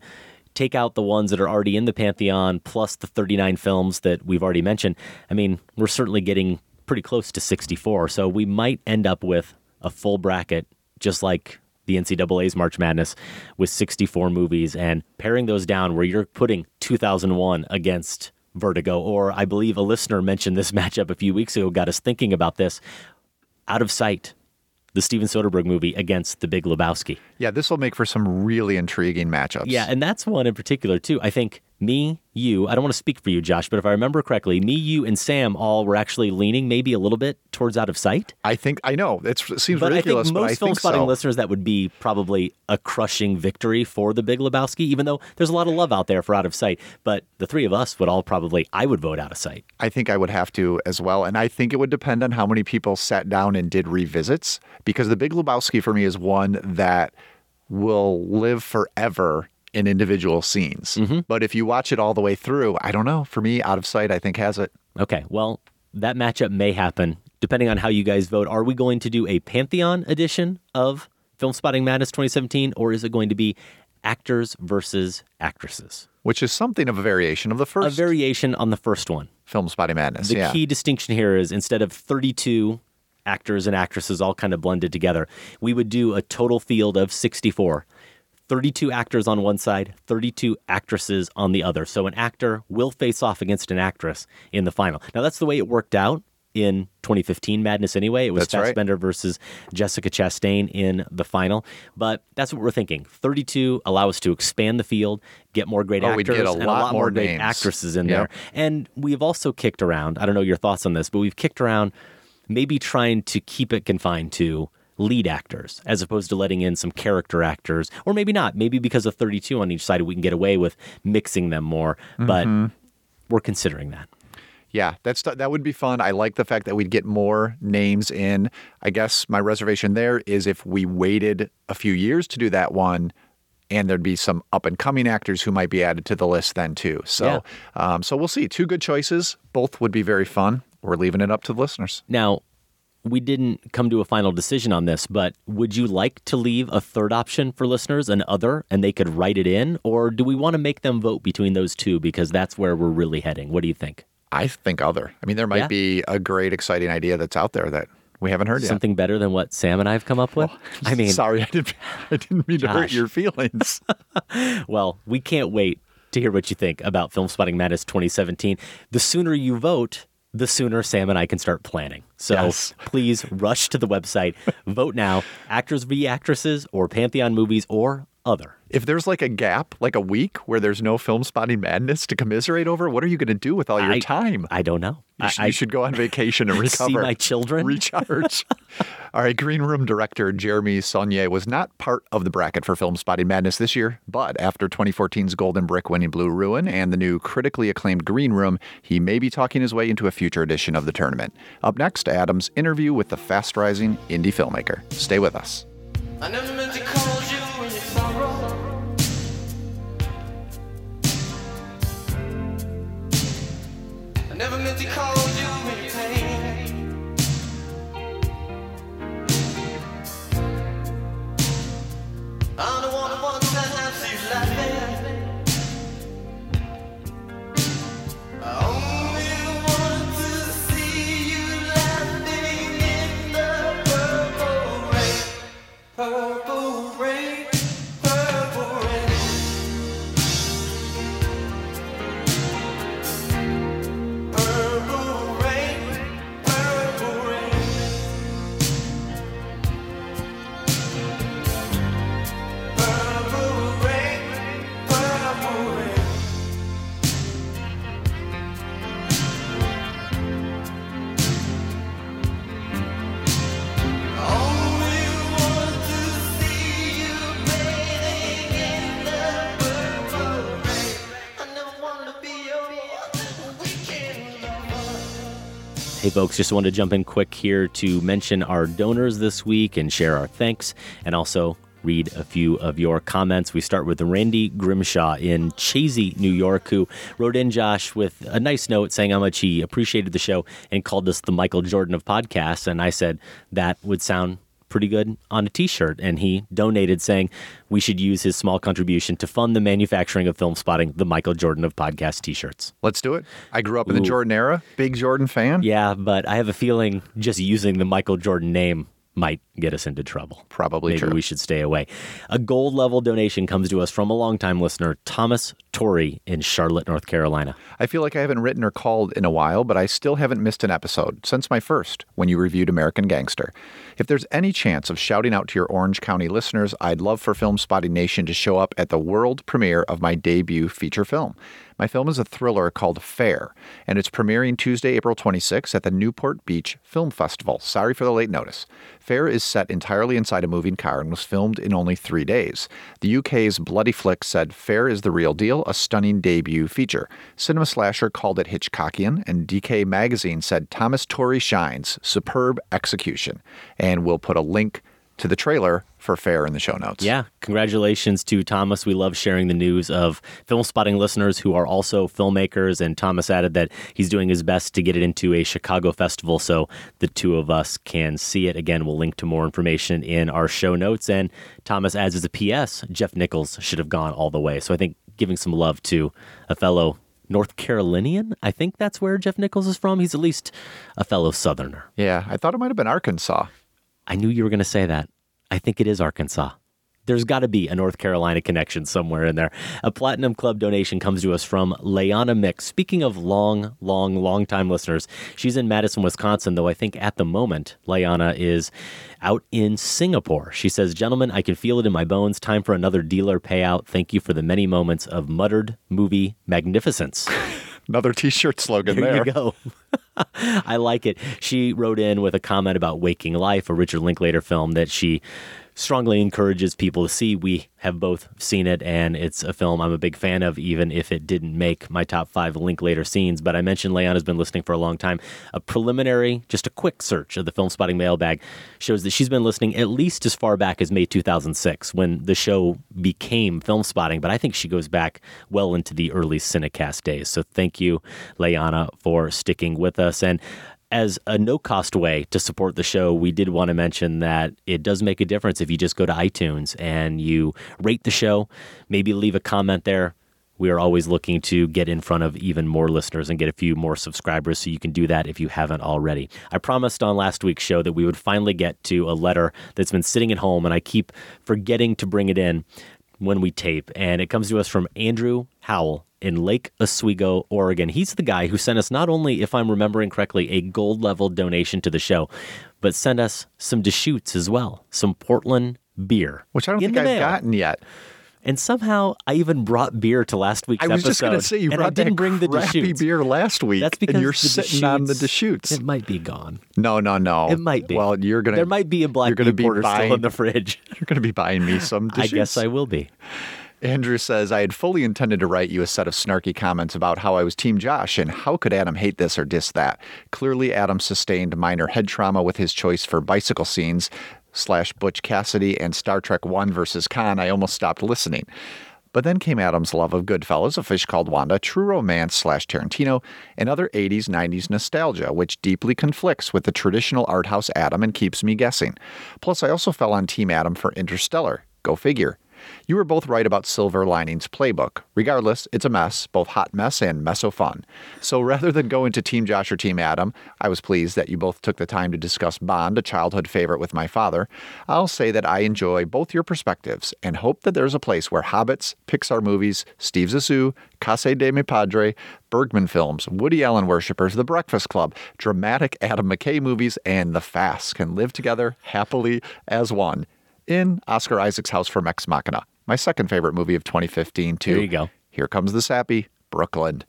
take out the ones that are already in the Pantheon plus the 39 films that we've already mentioned. I mean, we're certainly getting pretty close to 64. So we might end up with a full bracket, just like the NCAA's March Madness, with 64 movies and paring those down where you're putting 2001 against Vertigo. Or I believe a listener mentioned this matchup a few weeks ago, got us thinking about this. Out of Sight, the Steven Soderbergh movie, against The Big Lebowski. Yeah, this will make for some really intriguing matchups. Yeah, and that's one in particular too. I think me, you, I don't want to speak for you, Josh, but if I remember correctly, me, you, and Sam all were actually leaning maybe a little bit towards out of sight. I think I know it's, it seems But ridiculous, I think most but I film think spotting so. listeners, that would be probably a crushing victory for the Big Lebowski, even though there's a lot of love out there for Out of Sight. But the three of us would all probably, I would vote Out of Sight. I think I would have to as well. And I think it would depend on how many people sat down and did revisits because The Big Lebowski for me is one that will live forever in individual scenes. Mm-hmm. But if you watch it all the way through, I don't know. For me, Out of Sight, I think has it. Okay, well, that matchup may happen depending on how you guys vote. Are we going to do a Pantheon edition of Filmspotting Madness 2017, or is it going to be actors versus actresses? Which is something of a variation of the first A variation on the first one. Filmspotting Madness. The yeah. key distinction here is instead of 32 actors and actresses all kind of blended together, we would do a total field of 64. 32 actors on one side, 32 actresses on the other. So an actor will face off against an actress in the final. Now that's the way it worked out in 2015 Madness anyway. It was That's right. Versus Jessica Chastain in the final. But that's what we're thinking. 32 allow us to expand the field, get more great Oh, actors get a and a lot lot more more great names. actresses in Yep. there. And we've also kicked around, I don't know your thoughts on this, but we've kicked around maybe trying to keep it confined to lead actors as opposed to letting in some character actors, or maybe not. Maybe because of 32 on each side, we can get away with mixing them more. But Mhm. we're considering that. Yeah, that's that would be fun. I like the fact that we'd get more names in. I guess my reservation there is if we waited a few years to do that one, and there'd be some up and coming actors who might be added to the list then too. So, um, so we'll see. Two good choices. Both would be very fun. We're leaving it up to the listeners. Now, we didn't come to a final decision on this, but would you like to leave a third option for listeners, an other, and they could write it in? Or do we want to make them vote between those two because that's where we're really heading? What do you think? I think other. I mean, there might Yeah. be a great, exciting idea that's out there that we haven't heard yet. Something better than what Sam and I have come up with? I mean, sorry, I didn't. I didn't mean to hurt your feelings. well, we can't wait to hear what you think about Filmspotting Madness 2017. The sooner you vote, the sooner Sam and I can start planning. So Yes. please rush to the website, vote now, actors v actresses, or Pantheon movies, or other. If there's like a gap, like a week where there's no Filmspotting madness to commiserate over, what are you going to do with all your I- time? I don't know. You, sh- I- you should go on vacation and recover. See my children? Recharge. all right, Green Room director Jeremy Saulnier was not part of the bracket for Filmspotting Madness this year, but after 2014's Golden Brick winning Blue Ruin and the new critically acclaimed Green Room, he may be talking his way into a future edition of the tournament. Up next, Adam's interview with the fast rising indie filmmaker. Stay with us. I never folks, just wanted to jump in quick here to mention our donors this week and share our thanks and also read a few of your comments. We start with Randy Grimshaw in Chazy, New York, who wrote in Josh with a nice note saying how much he appreciated the show and called us the Michael Jordan of podcasts. And I said that would sound pretty good on a t-shirt and he donated saying we should use his small contribution to fund the manufacturing of Filmspotting the michael jordan of podcast t-shirts Let's do it. I grew up in the Jordan era, big Jordan fan. yeah, but I have a feeling just using the Michael Jordan name might get us into trouble. Probably Maybe true. we should stay away. A gold level donation comes to us from a longtime listener, Thomas Torrey in Charlotte, North Carolina. I feel like I haven't written or called in a while, but I still haven't missed an episode since my first, when you reviewed American Gangster. If there's any chance of shouting out to your Orange County listeners, I'd love for Filmspotting Nation to show up at the world premiere of my debut feature film. My film is a thriller called Fare, and it's premiering Tuesday, April 26th at the Newport Beach Film Festival. Sorry for the late notice. Fare is set entirely inside a moving car and was filmed in only three days. The UK's Bloody Flick said Fare is the real deal, a stunning debut feature. Cinema Slasher called it Hitchcockian, and DK Magazine said Thomas Torrey shines, superb execution. And we'll put a link to the trailer for Fare in the show notes. Yeah, congratulations to Thomas. We love sharing the news of Filmspotting listeners who are also filmmakers. And Thomas added that he's doing his best to get it into a Chicago festival so the two of us can see it. Again, we'll link to more information in our show notes. And Thomas adds as a PS, Jeff Nichols should have gone all the way. So I think giving some love to a fellow North Carolinian. I think that's where Jeff Nichols is from. He's at least a fellow Southerner. Yeah, I thought it might have been Arkansas. I knew you were going to say that. I think it is Arkansas. There's got to be a North Carolina connection somewhere in there. A Platinum Club donation comes to us from Layana Mix. Speaking of long, long, long time listeners, she's in Madison, Wisconsin, though I think at the moment Layana is out in Singapore. She says, Gentlemen, I can feel it in my bones. Time for another dealer payout. Thank you for the many moments of muttered movie magnificence. Another t shirt slogan there. there. you go. I like it. She wrote in with a comment about Waking Life, a Richard Linklater film that she strongly encourages people to see. We have both seen it, and it's a film I'm a big fan of, even if it didn't make my top five Linklater scenes. But I mentioned Leanna's been listening for a long time. A preliminary, just a quick search of the Filmspotting mailbag shows that she's been listening at least as far back as May 2006 when the show became Filmspotting. But I think she goes back well into the early Cinecast days. So thank you, Leanna, for sticking with us. And as a no cost way to support the show, we did want to mention that it does make a difference if you just go to iTunes and you rate the show, maybe leave a comment there. We are always looking to get in front of even more listeners and get a few more subscribers, so you can do that if you haven't already. I promised on last week's show that we would finally get to a letter that's been sitting at home, and I keep forgetting to bring it in when we tape. And it comes to us from Andrew Howell in Lake Oswego, Oregon. He's the guy who sent us not only, if I'm remembering correctly, a gold level donation to the show, but sent us some Deschutes as well, some Portland beer, which I don't think I've mail. gotten yet. And somehow I even brought beer to last week's episode. I was episode. just going to say you brought I didn't bring the crappy Deschutes. beer last week. That's because and you're sitting on the Deschutes- Deschutes. It might be gone. No, no, no. It might be. Well, you're gonna. There might be a black you're gonna be porter buying, still in the fridge. You're going to be buying me some. I guess I will be. Andrew says, I had fully intended to write you a set of snarky comments about how I was Team Josh and how could Adam hate this or diss that. Clearly, Adam sustained minor head trauma with his choice for bicycle scenes slash Butch Cassidy and Star Trek 1 versus Khan. I almost stopped listening. But then came Adam's love of Goodfellas, A Fish Called Wanda, True Romance slash Tarantino, and other 80s, 90s nostalgia, which deeply conflicts with the traditional art house Adam and keeps me guessing. Plus, I also fell on Team Adam for Interstellar. Go figure. You were both right about Silver Linings Playbook. Regardless, it's a mess, both hot mess and meso fun. So rather than go into Team Josh or Team Adam, I was pleased that you both took the time to discuss Bond, a childhood favorite with my father. I'll say that I enjoy both your perspectives and hope that there's a place where Hobbits, Pixar movies, Steve Zissou, Casa de Mi Padre, Bergman films, Woody Allen worshippers, The Breakfast Club, dramatic Adam McKay movies, and The Fast can live together happily as one in Oscar Isaac's House from Ex Machina, my second favorite movie of 2015, too. There you go. Here comes the sappy, Brooklyn.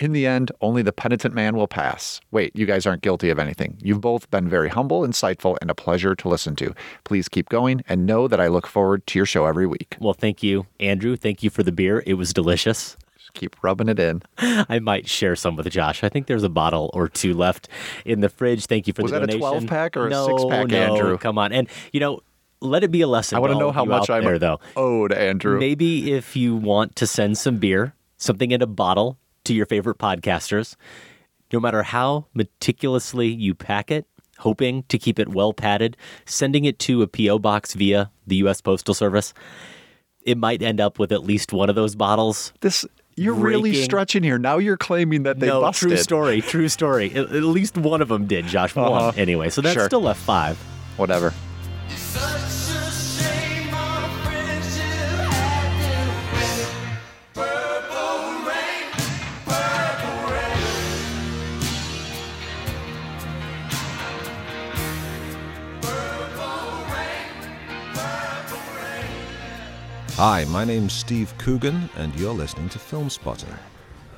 In the end, only the penitent man will pass. Wait, you guys aren't guilty of anything. You've both been very humble, insightful, and a pleasure to listen to. Please keep going and know that I look forward to your show every week. Well, thank you, Andrew. Thank you for the beer. It was delicious. Just keep rubbing it in. I might share some with Josh. I think there's a bottle or two left in the fridge. Thank you for Was the donation. Was that a 12-pack or a no, six-pack, no, Andrew? Come on. And, you know, let it be a lesson. I want to know how much I'm there, though. owed, Andrew. Maybe if you want to send some beer, something in a bottle to your favorite podcasters, no matter how meticulously you pack it, hoping to keep it well padded, sending it to a P.O. box via the U.S. Postal Service, it might end up with at least one of those bottles. This you're really stretching here. Now you're claiming that they no, busted. true story, true story. At, at least one of them did, Josh. One Uh-huh. anyway. So that's Sure. still left five. Whatever. Hi, my name's Steve Coogan, and you're listening to Film Spotter.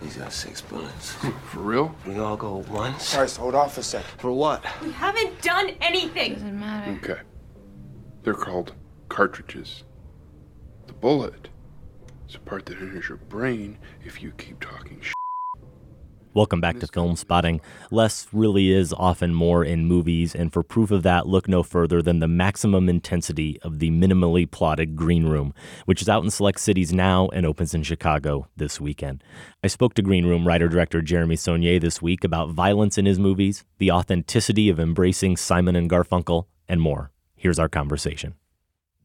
He's got six bullets. For real? We all go once. Guys, hold off a sec. For what? We haven't done anything. Doesn't matter. Okay. They're called cartridges. The bullet is a part that enters your brain if you keep talking Welcome back to Filmspotting. Less really is often more in movies, and for proof of that, look no further than the maximum intensity of the minimally plotted Green Room, which is out in select cities now and opens in Chicago this weekend. I spoke to Green Room writer director Jeremy Saulnier this week about violence in his movies, the authenticity of embracing Simon and Garfunkel, and more. Here's our conversation.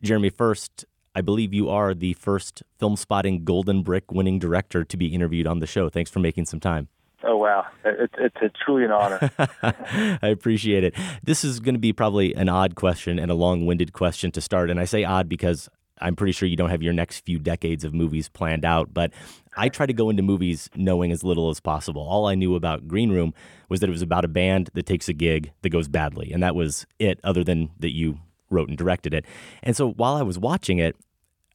Jeremy, first, I believe you are the first Filmspotting Golden Brick winning director to be interviewed on the show. Thanks for making some time. Oh wow, it, it's it's truly an honor. I appreciate it. This is going to be probably an odd question and a long-winded question to start, and I say odd because I'm pretty sure you don't have your next few decades of movies planned out. But I try to go into movies knowing as little as possible. All I knew about Green Room was that it was about a band that takes a gig that goes badly, and that was it. Other than that, you wrote and directed it, and so while I was watching it,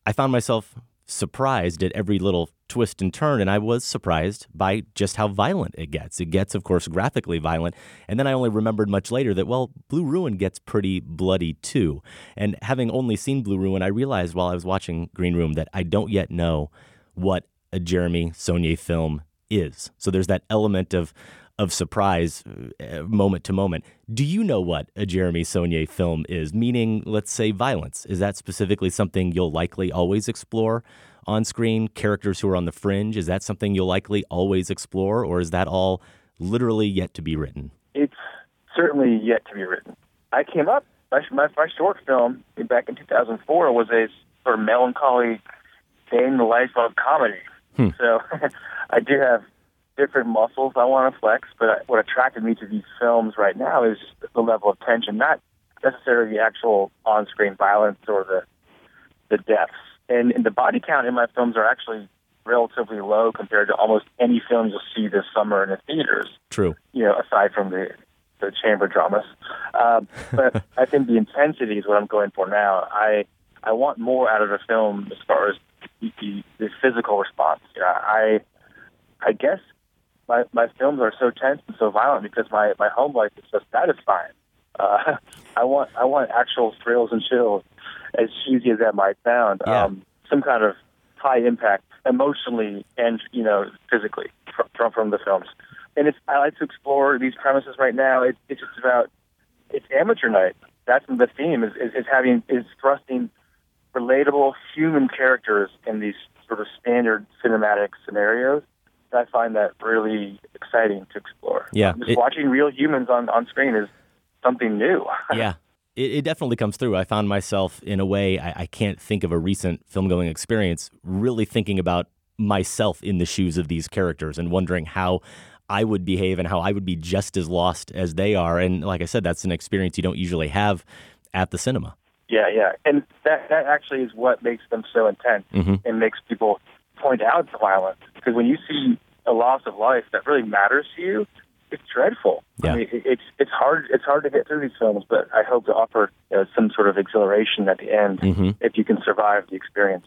I found myself surprised at every little twist and turn, and I was surprised by just how violent it gets. It gets, of course, graphically violent, and then I only remembered much later that, well, Blue Ruin gets pretty bloody too. And having only seen Blue Ruin, I realized while I was watching Green Room that I don't yet know what a Jeremy Saulnier film is. So there's that element of of surprise uh, moment to moment. Do you know what a Jeremy Saulnier film is? Meaning, let's say, violence. Is that specifically something you'll likely always explore on screen? Characters who are on the fringe, is that something you'll likely always explore? Or is that all literally yet to be written? it's certainly yet to be written. I came up my my, my short film back in 2004 was a sort of melancholy day in the life of comedy. Hmm. So I do have different muscles I want to flex, but what attracted me to these films right now is the level of tension, not necessarily the actual on-screen violence or the the deaths. And, and the body count in my films are actually relatively low compared to almost any films you'll see this summer in the theaters. True. You know, aside from the the chamber dramas, um, but I think the intensity is what I'm going for now. I I want more out of the film as far as the, the, the physical response. You know, I I guess my my films are so tense and so violent because my my home life is so satisfying. Uh, I want I want actual thrills and chills, as cheesy as that might sound. Yeah. Um, some kind of high impact emotionally and you know physically from from, the films. And it's I like to explore these premises right now. It's it's just about it's amateur night. That's the theme is, is, is having is thrusting relatable human characters in these sort of standard cinematic scenarios. I find that really exciting to explore. Yeah, just it- watching real humans on, on screen is something new. yeah. It, it definitely comes through. I found myself in a way I, I can't think of a recent film going experience really thinking about myself in the shoes of these characters and wondering how I would behave and how I would be just as lost as they are. And like I said, that's an experience you don't usually have at the cinema. Yeah, yeah, and that that actually is what makes them so intense Mhm. and makes people point out the violence. Because when you see a loss of life that really matters to you, it's dreadful. Yeah. I mean, it, it's it's hard it's hard to get through these films, but I hope to offer you know, some sort of exhilaration at the end Mhm. if you can survive the experience.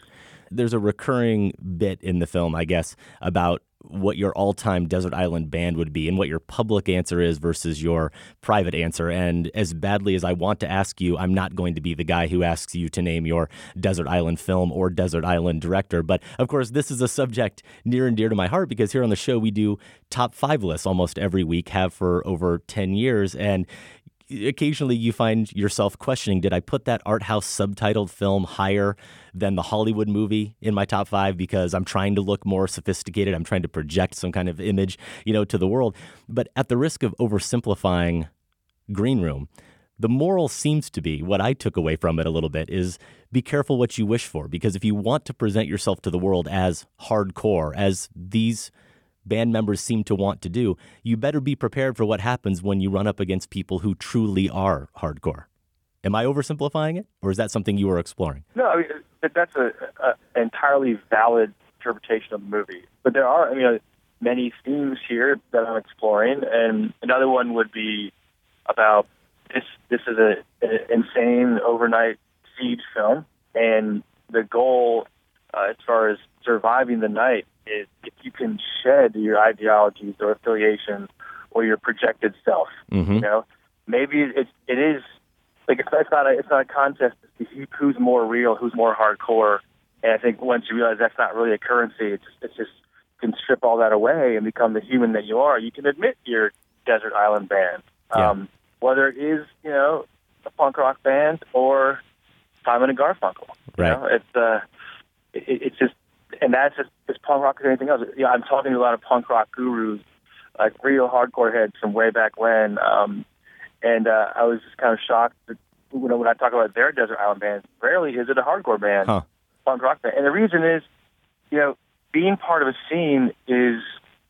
There's a recurring bit in the film, I guess, about what your all-time desert island band would be and what your public answer is versus your private answer. And as badly as I want to ask you, I'm not going to be the guy who asks you to name your desert island film or desert island director. But of course, this is a subject near and dear to my heart because here on the show we do top five lists almost every week, have for over 10 years. And occasionally you find yourself questioning did I put that art house subtitled film higher than the Hollywood movie in my top five because I'm trying to look more sophisticated? I'm trying to project some kind of image, you know, to the world. But at the risk of oversimplifying Green Room, the moral seems to be what I took away from it a little bit is be careful what you wish for because if you want to present yourself to the world as hardcore, as these band members seem to want to do, you better be prepared for what happens when you run up against people who truly are hardcore. Am I oversimplifying it, or is that something you were exploring? No, I mean that's a, a entirely valid interpretation of the movie. But there are, I mean, uh, many themes here that I'm exploring, and another one would be about this. This is an insane overnight siege film, and the goal uh, as far as surviving the night is if you can shed your ideologies or affiliations or your projected self. Mhm. You know, maybe it's it is like it's, it's not a it's not a contest to see who's more real, who's more hardcore. And I think once you realize that's not really a currency, it's just, it's just you can strip all that away and become the human that you are. You can admit you're desert island band, um, whether it is you know a punk rock band or Simon and Garfunkel. You Right. know, it's uh, it, it's just, and that's just as punk rock as anything else. You know, I'm talking to a lot of punk rock gurus, like real hardcore heads from way back when, um, and uh, I was just kind of shocked that you know when I talk about their desert island bands, rarely is it a hardcore band, Huh. punk rock band, and the reason is, you know, being part of a scene is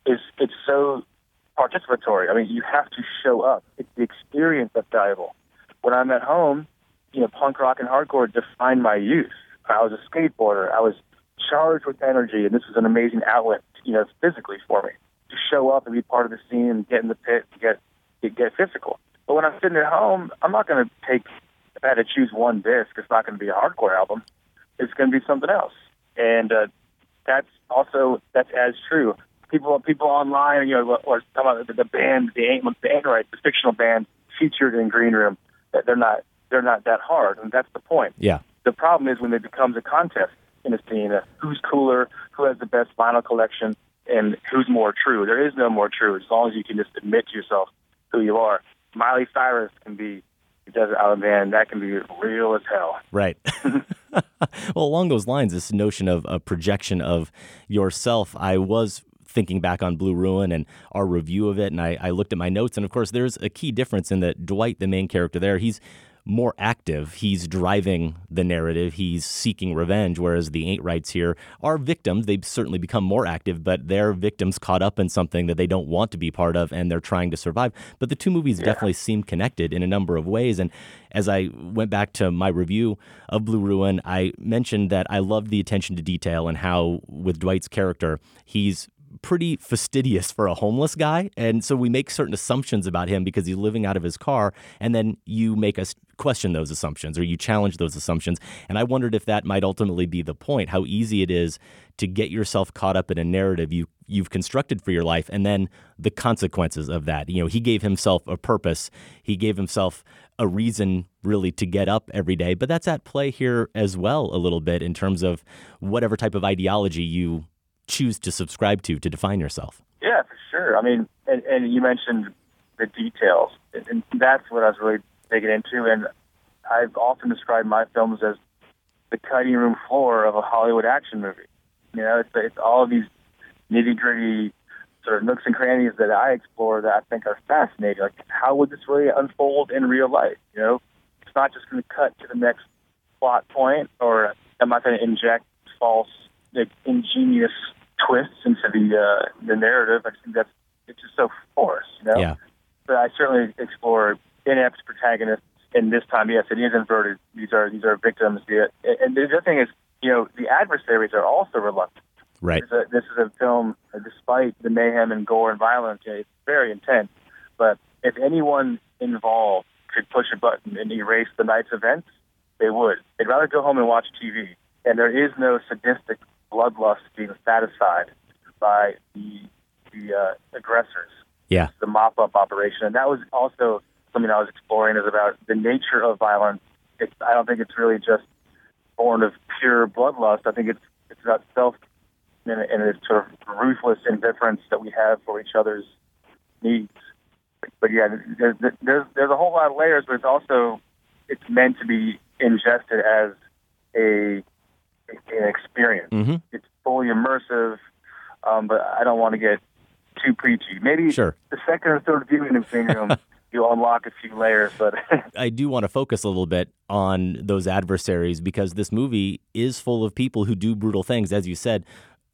is it's so participatory. I mean, you have to show up. It's the experience that's valuable. When I'm at home, you know, punk rock and hardcore defined my youth. I was a skateboarder. I was charged with energy, and this was an amazing outlet, you know, physically for me to show up and be part of the scene and get in the pit, and get get, get physical. But when I'm sitting at home, I'm not going to take. If I had to choose one disc, it's not going to be a hardcore album. It's going to be something else, and uh, that's also that's as true. People people online, you know, or talking about the, the band, the the Right, the fictional band featured in Green Room. That they're not they're not that hard, and that's the point. Yeah. The problem is when it becomes a contest in a scene, uh, who's cooler, who has the best vinyl collection, and who's more true. There is no more true as long as you can just admit to yourself who you are. Miley Cyrus can be Desert Island Band. That can be real as hell. Right. well, along those lines, this notion of a projection of yourself, I was thinking back on Blue Ruin and our review of it, and I, I looked at my notes, and of course, there's a key difference in that Dwight, the main character there, he's more active. He's driving the narrative. He's seeking revenge, whereas the ain't rights here are victims. They've certainly become more active, but they're victims caught up in something that they don't want to be part of, and they're trying to survive. But the two movies definitely seem connected in a number of ways. And as I went back to my review of Blue Ruin, I mentioned that I loved the attention to detail and how, with Dwight's character, he's pretty fastidious for a homeless guy. And so we make certain assumptions about him because he's living out of his car. And then you make us question those assumptions or you challenge those assumptions. And I wondered if that might ultimately be the point how easy it is to get yourself caught up in a narrative you, you've constructed for your life and then the consequences of that. You know, he gave himself a purpose, he gave himself a reason really to get up every day. But that's at play here as well, a little bit in terms of whatever type of ideology you choose to subscribe to to define yourself. Yeah, for sure. I mean, and, and you mentioned the details, and, that's what I was really digging into. And I've often described my films as the cutting room floor of a Hollywood action movie. You know, it's it's all of these nitty gritty sort of nooks and crannies that I explore that I think are fascinating. Like, how would this really unfold in real life? You know, it's not just going to cut to the next plot point, or am I going to inject false, like, ingenious twists into the uh, the narrative? I think that's it's just so forced, you know. Yeah. But I certainly explore inept protagonists. And this time, yes, it is inverted. These are these are victims. The- And the other thing is, you know, the adversaries are also reluctant. Right. This is a, this is a film, uh, despite the mayhem and gore and violence, it's very intense. But if anyone involved could push a button and erase the night's events, they would. They'd rather go home and watch TV. And there is no sadistic bloodlust being satisfied by the the uh, aggressors. Yeah. The mop up operation, and that was also something I was exploring. Is about the nature of violence. It's, I don't think it's really just born of pure bloodlust. I think it's it's about self and, and it's sort of ruthless indifference that we have for each other's needs. But yeah, there's there's there's a whole lot of layers, but it's also it's meant to be ingested as a an experience. Mhm. It's fully immersive, um, but I don't want to get too preachy. Maybe Sure. the second or third viewing of Green Room, you'll unlock a few layers, but I do want to focus a little bit on those adversaries because this movie is full of people who do brutal things, as you said,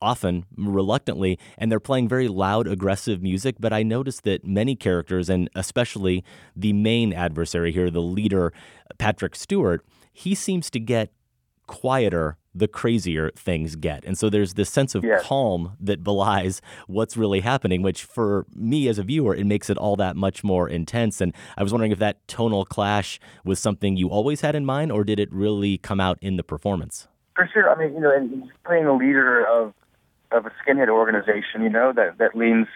often reluctantly, and they're playing very loud, aggressive music. But I noticed that many characters, and especially the main adversary here, the leader, Patrick Stewart, he seems to get quieter the crazier things get. And so there's this sense of calm that belies what's really happening, which for me as a viewer, it makes it all that much more intense. And I was wondering if that tonal clash was something you always had in mind, or did it really come out in the performance? For sure. I mean, you know, and he's playing the leader of of a skinhead organization, you know, that that leans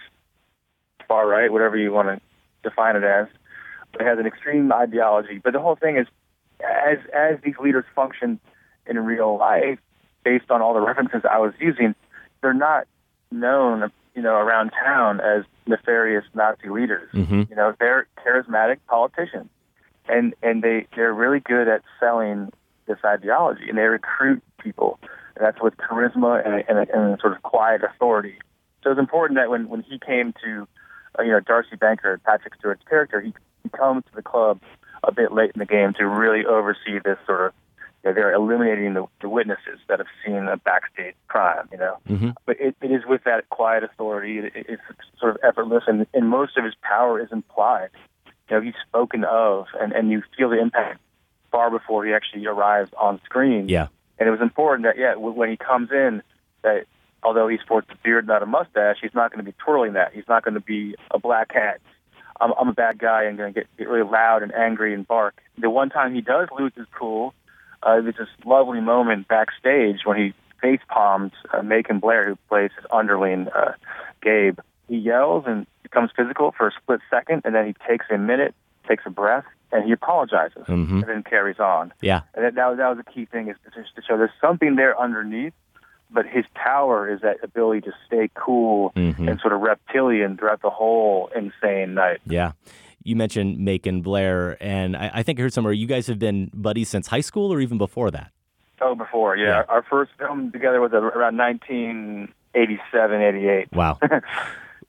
far right, whatever you want to define it as. But has an extreme ideology. But the whole thing is, as as these leaders function in real life, based on all the references I was using, they're not known, you know, around town as nefarious Nazi leaders. Mhm. You know, they're charismatic politicians, and and they they're really good at selling this ideology, and they recruit people. And that's with charisma and, and, and sort of quiet authority. So it's important that when when he came to, uh, you know, Darcy Banker, Patrick Stewart's character, he, he comes to the club a bit late in the game to really oversee this sort of. They're eliminating the, the witnesses that have seen a backstage crime. You know, Mm-hmm. but it, it is with that quiet authority. It, it's sort of effortless, and, and most of his power is implied. You know, he's spoken of, and, and you feel the impact far before he actually arrives on screen. Yeah. And it was important that, yeah, when he comes in, that although he sports a beard, not a mustache, he's not going to be twirling that. He's not going to be a black hat. I'm, I'm a bad guy and going to get, get really loud and angry and bark. The one time he does lose his cool, uh, there's this lovely moment backstage when he face palms uh, Macon Blair, who plays his underling, uh, Gabe. He yells and becomes physical for a split second, and then he takes a minute, takes a breath, and he apologizes, Mhm. and then carries on. Yeah. And that, that, was, that was a key thing is just to show there's something there underneath, but his power is that ability to stay cool Mhm. and sort of reptilian throughout the whole insane night. Yeah. You mentioned Macon Blair, and I, I think I heard somewhere you guys have been buddies since high school or even before that. Oh, before, yeah. Our, our first film together was around 1987, 88. Wow.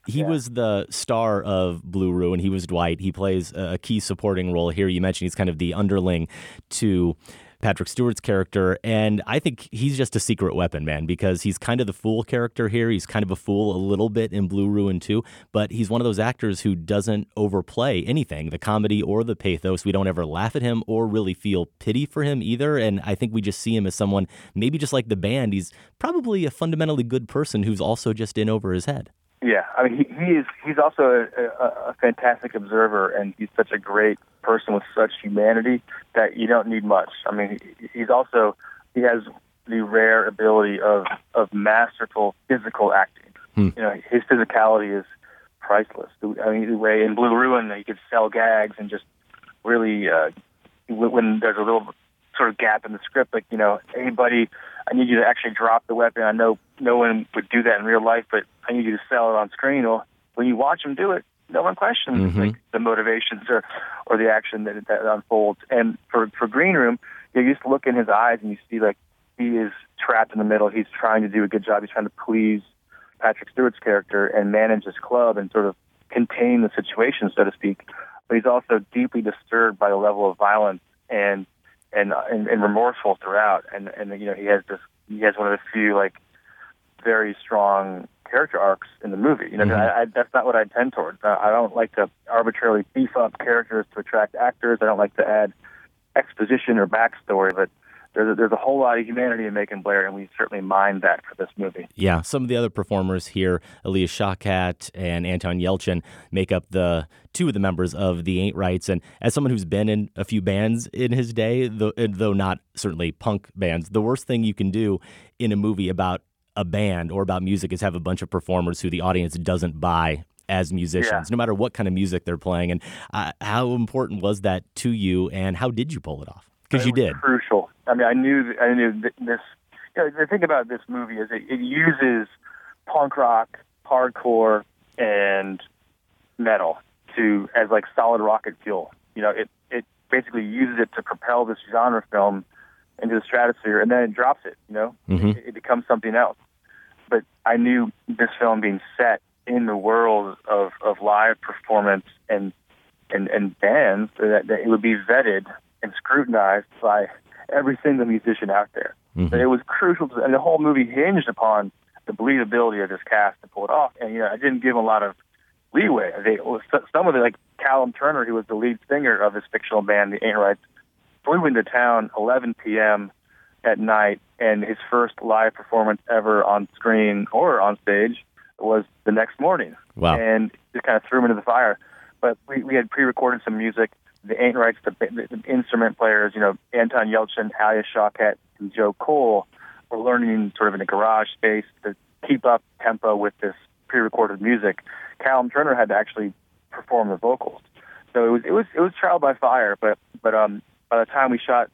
He was the star of Blue Ruin. He was Dwight. He plays a key supporting role here. You mentioned he's kind of the underling to Patrick Stewart's character. And I think he's just a secret weapon, man, because he's kind of the fool character here. He's kind of a fool a little bit in Blue Ruin, too. But he's one of those actors who doesn't overplay anything, the comedy or the pathos. We don't ever laugh at him or really feel pity for him either. And I think we just see him as someone, maybe just like the band, he's probably a fundamentally good person who's also just in over his head. Yeah, I mean, he, he is. He's also a, a, a fantastic observer, and he's such a great person with such humanity that you don't need much. I mean, he's also he has the rare ability of of masterful physical acting. Hmm. You know, his physicality is priceless. I mean, the way in Blue Ruin that he could sell gags and just really uh, when when there's a little sort of gap in the script, like you know, hey buddy, I need you to actually drop the weapon. I know no one would do that in real life, but I need you to sell it on screen. Well, when you watch him do it, no one questions Mhm. like the motivations or or the action that that unfolds. And for for Green Room, you just look in his eyes and you see like he is trapped in the middle. He's trying to do a good job. He's trying to please Patrick Stewart's character and manage his club and sort of contain the situation, so to speak. But he's also deeply disturbed by the level of violence and and and, and remorseful throughout. And and you know he has this he has one of the few like very strong character arcs in the movie. You know, Mhm. I, I, that's not what I tend towards. I, I don't like to arbitrarily beef up characters to attract actors. I don't like to add exposition or backstory, but there's a, there's a whole lot of humanity in Macon Blair, and we certainly mined that for this movie. Yeah, some of the other performers here, Alia Shawkat and Anton Yelchin, make up the two of the members of the Ain't Rights. And as someone who's been in a few bands in his day, though, though not certainly punk bands, the worst thing you can do in a movie about a band or about music is have a bunch of performers who the audience doesn't buy as musicians, Yeah. no matter what kind of music they're playing. And uh, how important was that to you, and how did you pull it off? Because you did. Crucial. I mean, I knew I knew this. You know, the thing about this movie is it, it uses punk rock, hardcore, and metal to as like solid rocket fuel. You know, it it basically uses it to propel this genre film into the stratosphere, and then it drops it. You know, Mhm. it, it becomes something else. But I knew this film being set in the world of of live performance and and and bands that, that it would be vetted and scrutinized by every single musician out there. Mhm. That it was crucial, to, and the whole movie hinged upon the believability of this cast to pull it off. And you know, I didn't give them a lot of leeway. They some of the like Callum Turner, who was the lead singer of this fictional band, the Ain't Rights, flew into town 11 p.m. at night, and his first live performance ever on screen or on stage was the next morning. Wow. And just kind of threw him into the fire. But we, we had pre-recorded some music. The Ain't Rights, the, the, the instrument players, you know, Anton Yelchin, Alia Shawkat, and Joe Cole we're learning sort of in a garage space to keep up tempo with this pre-recorded music. Callum Turner had to actually perform the vocals, so it was it was it was trial by fire. But but um by the time we shot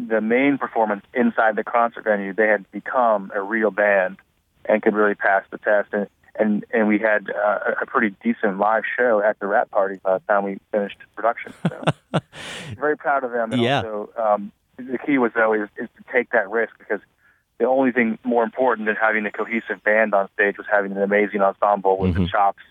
the, main performance inside the concert venue, they had become a real band and could really pass the test. And and and we had uh, a pretty decent live show at the Rat Party by the time we finished production. So very proud of them. And Yeah. also, um, the key was always is to take that risk because the only thing more important than having a cohesive band on stage was having an amazing ensemble with the chops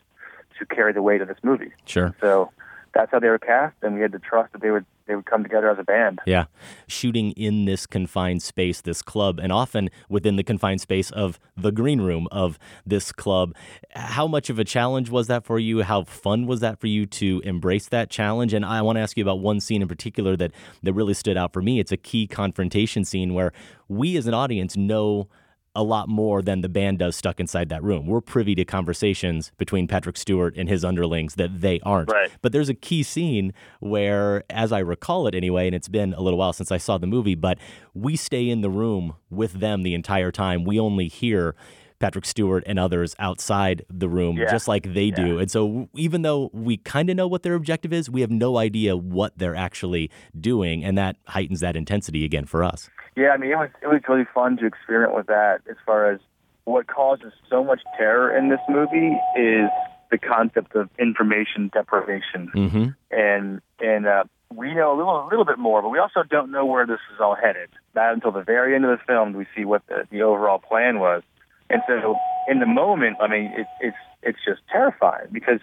to carry the weight of this movie. Sure. So that's how they were cast, and we had to trust that they would they would come together as a band. Yeah. Shooting in this confined space, this club, and often within the confined space of the green room of this club. How much of a challenge was that for you? How fun was that for you to embrace that challenge? And I want to ask you about one scene in particular that, that really stood out for me. It's a key confrontation scene where we as an audience know a lot more than the band does stuck inside that room. We're privy to conversations between Patrick Stewart and his underlings that they aren't. Right. But there's a key scene where, as I recall it anyway, and it's been a little while since I saw the movie, but we stay in the room with them the entire time. We only hear Patrick Stewart and others outside the room, Yeah. just like they do. And so, even though we kind of know what their objective is, we have no idea what they're actually doing. And that heightens that intensity again for us. Yeah, I mean, it was it was really fun to experiment with that. As far as what causes so much terror in this movie is the concept of information deprivation, Mm-hmm. and and uh, we know a little a little bit more, but we also don't know where this is all headed. Not until the very end of the film do we see what the, the overall plan was. And so, in the moment, I mean, it, it's it's just terrifying because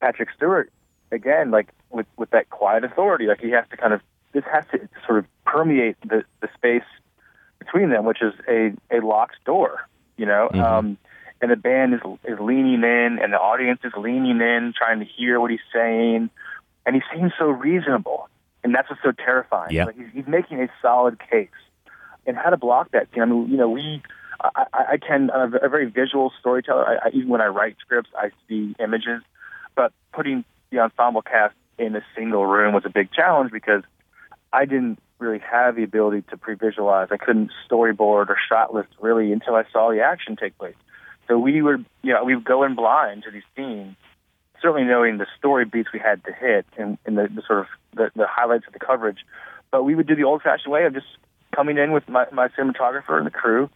Patrick Stewart, again, like with with that quiet authority, like he has to kind of this has to sort of permeate the the space between them, which is a a locked door, you know. Um, and the band is is leaning in, and the audience is leaning in, trying to hear what he's saying, and he seems so reasonable, and that's what's so terrifying. Yeah. Like he's, he's making a solid case, and how to block that. I mean, you know, we. I, I tend I'm a very visual storyteller. I, I, even when I write scripts, I see images, but putting the ensemble cast in a single room was a big challenge because I didn't really have the ability to pre-visualize. I couldn't storyboard or shot list really until I saw the action take place. So we were, you know, we would go in blind to these scenes, certainly knowing the story beats we had to hit and, and the, the sort of the, the highlights of the coverage. But we would do the old-fashioned way of just coming in with my, my cinematographer and the crew,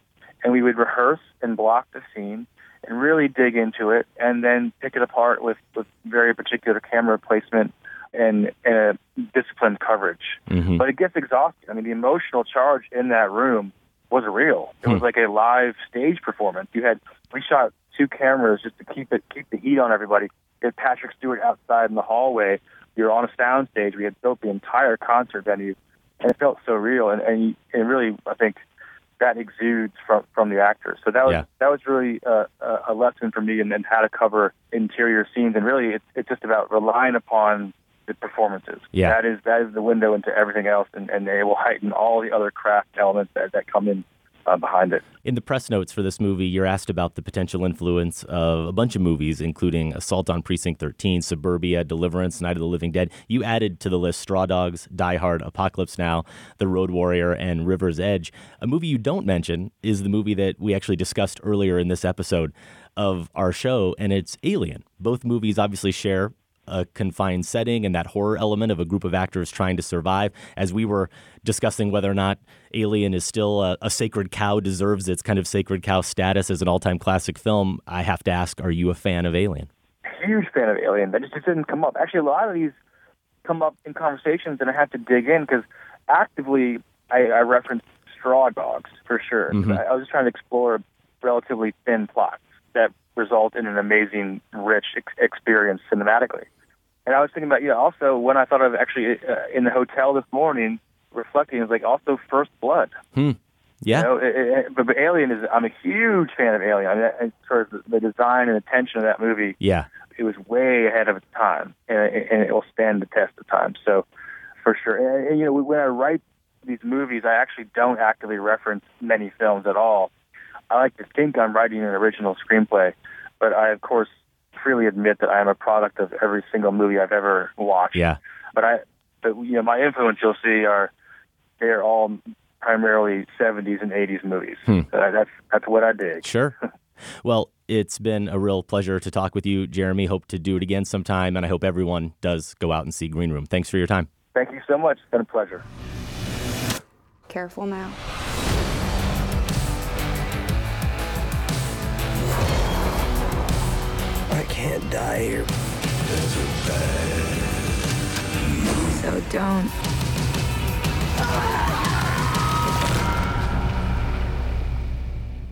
and we would rehearse and block the scene and really dig into it, and then pick it apart with with very particular camera placement and, and a disciplined coverage. Mhm. But it gets exhausting. I mean, the emotional charge in that room was real. It was like a live stage performance. You had we shot two cameras just to keep it keep the heat on everybody. Had Patrick Stewart outside in the hallway. We were on a sound stage. We had built the entire concert venue, and it felt so real. And and, and really, I think that exudes from from the actors. So that was Yeah. that was really a, a lesson for me in, in how to cover interior scenes. And really, it's it's just about relying upon the performances. Yeah. That is that is the window into everything else, and, and it will heighten all the other craft elements that, that come in uh, behind it. In the press notes for this movie, you're asked about the potential influence of a bunch of movies, including Assault on Precinct 13, Suburbia, Deliverance, Night of the Living Dead. You added to the list Straw Dogs, Die Hard, Apocalypse Now, The Road Warrior, and River's Edge. A movie you don't mention is the movie that we actually discussed earlier in this episode of our show, and it's Alien. Both movies obviously share a confined setting and that horror element of a group of actors trying to survive. As we were discussing whether or not Alien is still a, a sacred cow, deserves its kind of sacred cow status as an all time classic film, I have to ask are you a fan of Alien? Huge fan of Alien. That just didn't come up. Actually, a lot of these come up in conversations, and I have to dig in because actively I, I reference Straw Dogs for sure. Mhm. I, I was just trying to explore relatively thin plots that result in an amazing, rich ex- experience cinematically. And I was thinking about, you know, also when I thought of actually uh, in the hotel this morning, reflecting, it was like also First Blood. Hmm. Yeah. You know, it, it, but, but Alien is, I'm a huge fan of Alien. I mean, sort of the, the design and attention of that movie Yeah. it was way ahead of its time, and, and it will stand the test of time. So, for sure, and, and, you know, when I write these movies, I actually don't actively reference many films at all. I like to think I'm writing an original screenplay, but I, of course, freely admit that I am a product of every single movie I've ever watched. Yeah. But I, but you know, my influence you'll see are they're all primarily 70s and 80s movies. Hmm. Uh, that's that's what I dig. Sure. Well, it's been a real pleasure to talk with you, Jeremy. Hope to do it again sometime, and I hope everyone does go out and see Green Room. Thanks for your time. Thank you so much. It's been a pleasure. Careful now. Can't die here. So don't.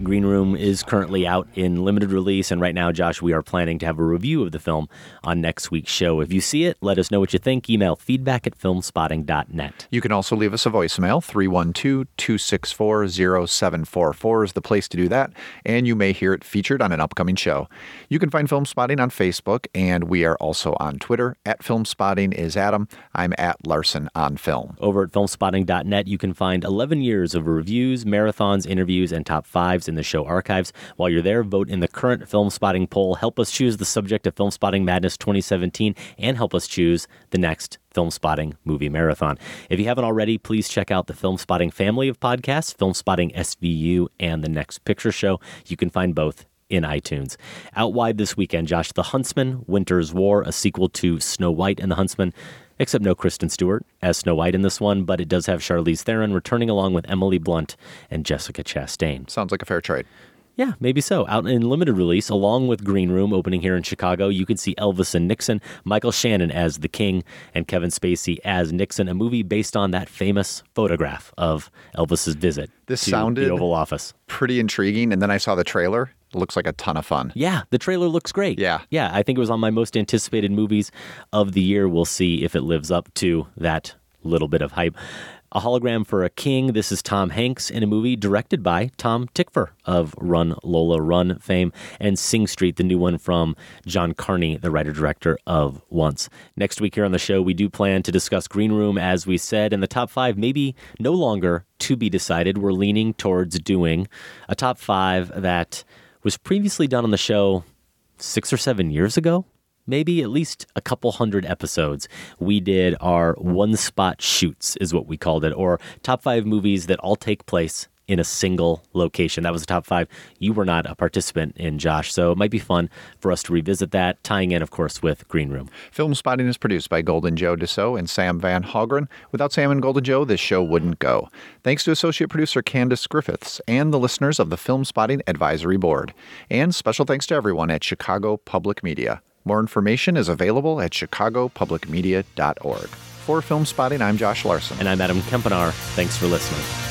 Green Room is currently out in limited release, and right now, Josh, we are planning to have a review of the film on next week's show. If you see it, let us know what you think. Email feedback at filmspotting.net. You can also leave us a voicemail. 312 264 0744 is the place to do that, and you may hear it featured on an upcoming show. You can find Filmspotting on Facebook, and we are also on Twitter. At Filmspotting is Adam. I'm at Larsen on Film. Over at filmspotting.net, you can find 11 years of reviews, marathons, interviews, and top fives in the show archives. While you're there, vote in the current Filmspotting poll. Help us choose the subject of Filmspotting Madness 2017 and help us choose the next Filmspotting Movie Marathon. If you haven't already, please check out the Filmspotting family of podcasts, Filmspotting SVU and The Next Picture Show. You can find both in iTunes. Out wide this weekend, Josh the Huntsman, Winter's War, a sequel to Snow White and the Huntsman, except no Kristen Stewart as Snow White in this one, but it does have Charlize Theron returning along with Emily Blunt and Jessica Chastain. Sounds like a fair trade. Yeah, maybe so. Out in limited release, along with Green Room opening here in Chicago, you can see Elvis and Nixon, Michael Shannon as the King, and Kevin Spacey as Nixon, a movie based on that famous photograph of Elvis's visit This to sounded the Oval Office. Pretty intriguing, and then I saw the trailer. Looks like a ton of fun. Yeah, the trailer looks great. Yeah. Yeah, I think it was on my most anticipated movies of the year. We'll see if it lives up to that little bit of hype. A hologram for a king. This is Tom Hanks in a movie directed by Tom Tykwer of Run Lola Run fame and Sing Street, the new one from John Carney, the writer director of Once. Next week here on the show, we do plan to discuss Green Room, as we said, and the top five, maybe no longer to be decided. We're leaning towards doing a top five that was previously done on the show six or seven years ago, maybe at least a couple hundred episodes. We did our one spot shoots, is what we called it, or top five movies that all take place in a single location. That was the top five. You were not a participant in, Josh, so it might be fun for us to revisit that, tying in, of course, with Green Room. Filmspotting is produced by Golden Joe Deso and Sam Van Hallgren. Without Sam and Golden Joe, this show wouldn't go. Thanks to associate producer Candace Griffiths and the listeners of the Filmspotting Advisory Board. And special thanks to everyone at Chicago Public Media. More information is available at chicagopublicmedia.org. For Filmspotting, I'm Josh Larsen. And I'm Adam Kempenaar. Thanks for listening.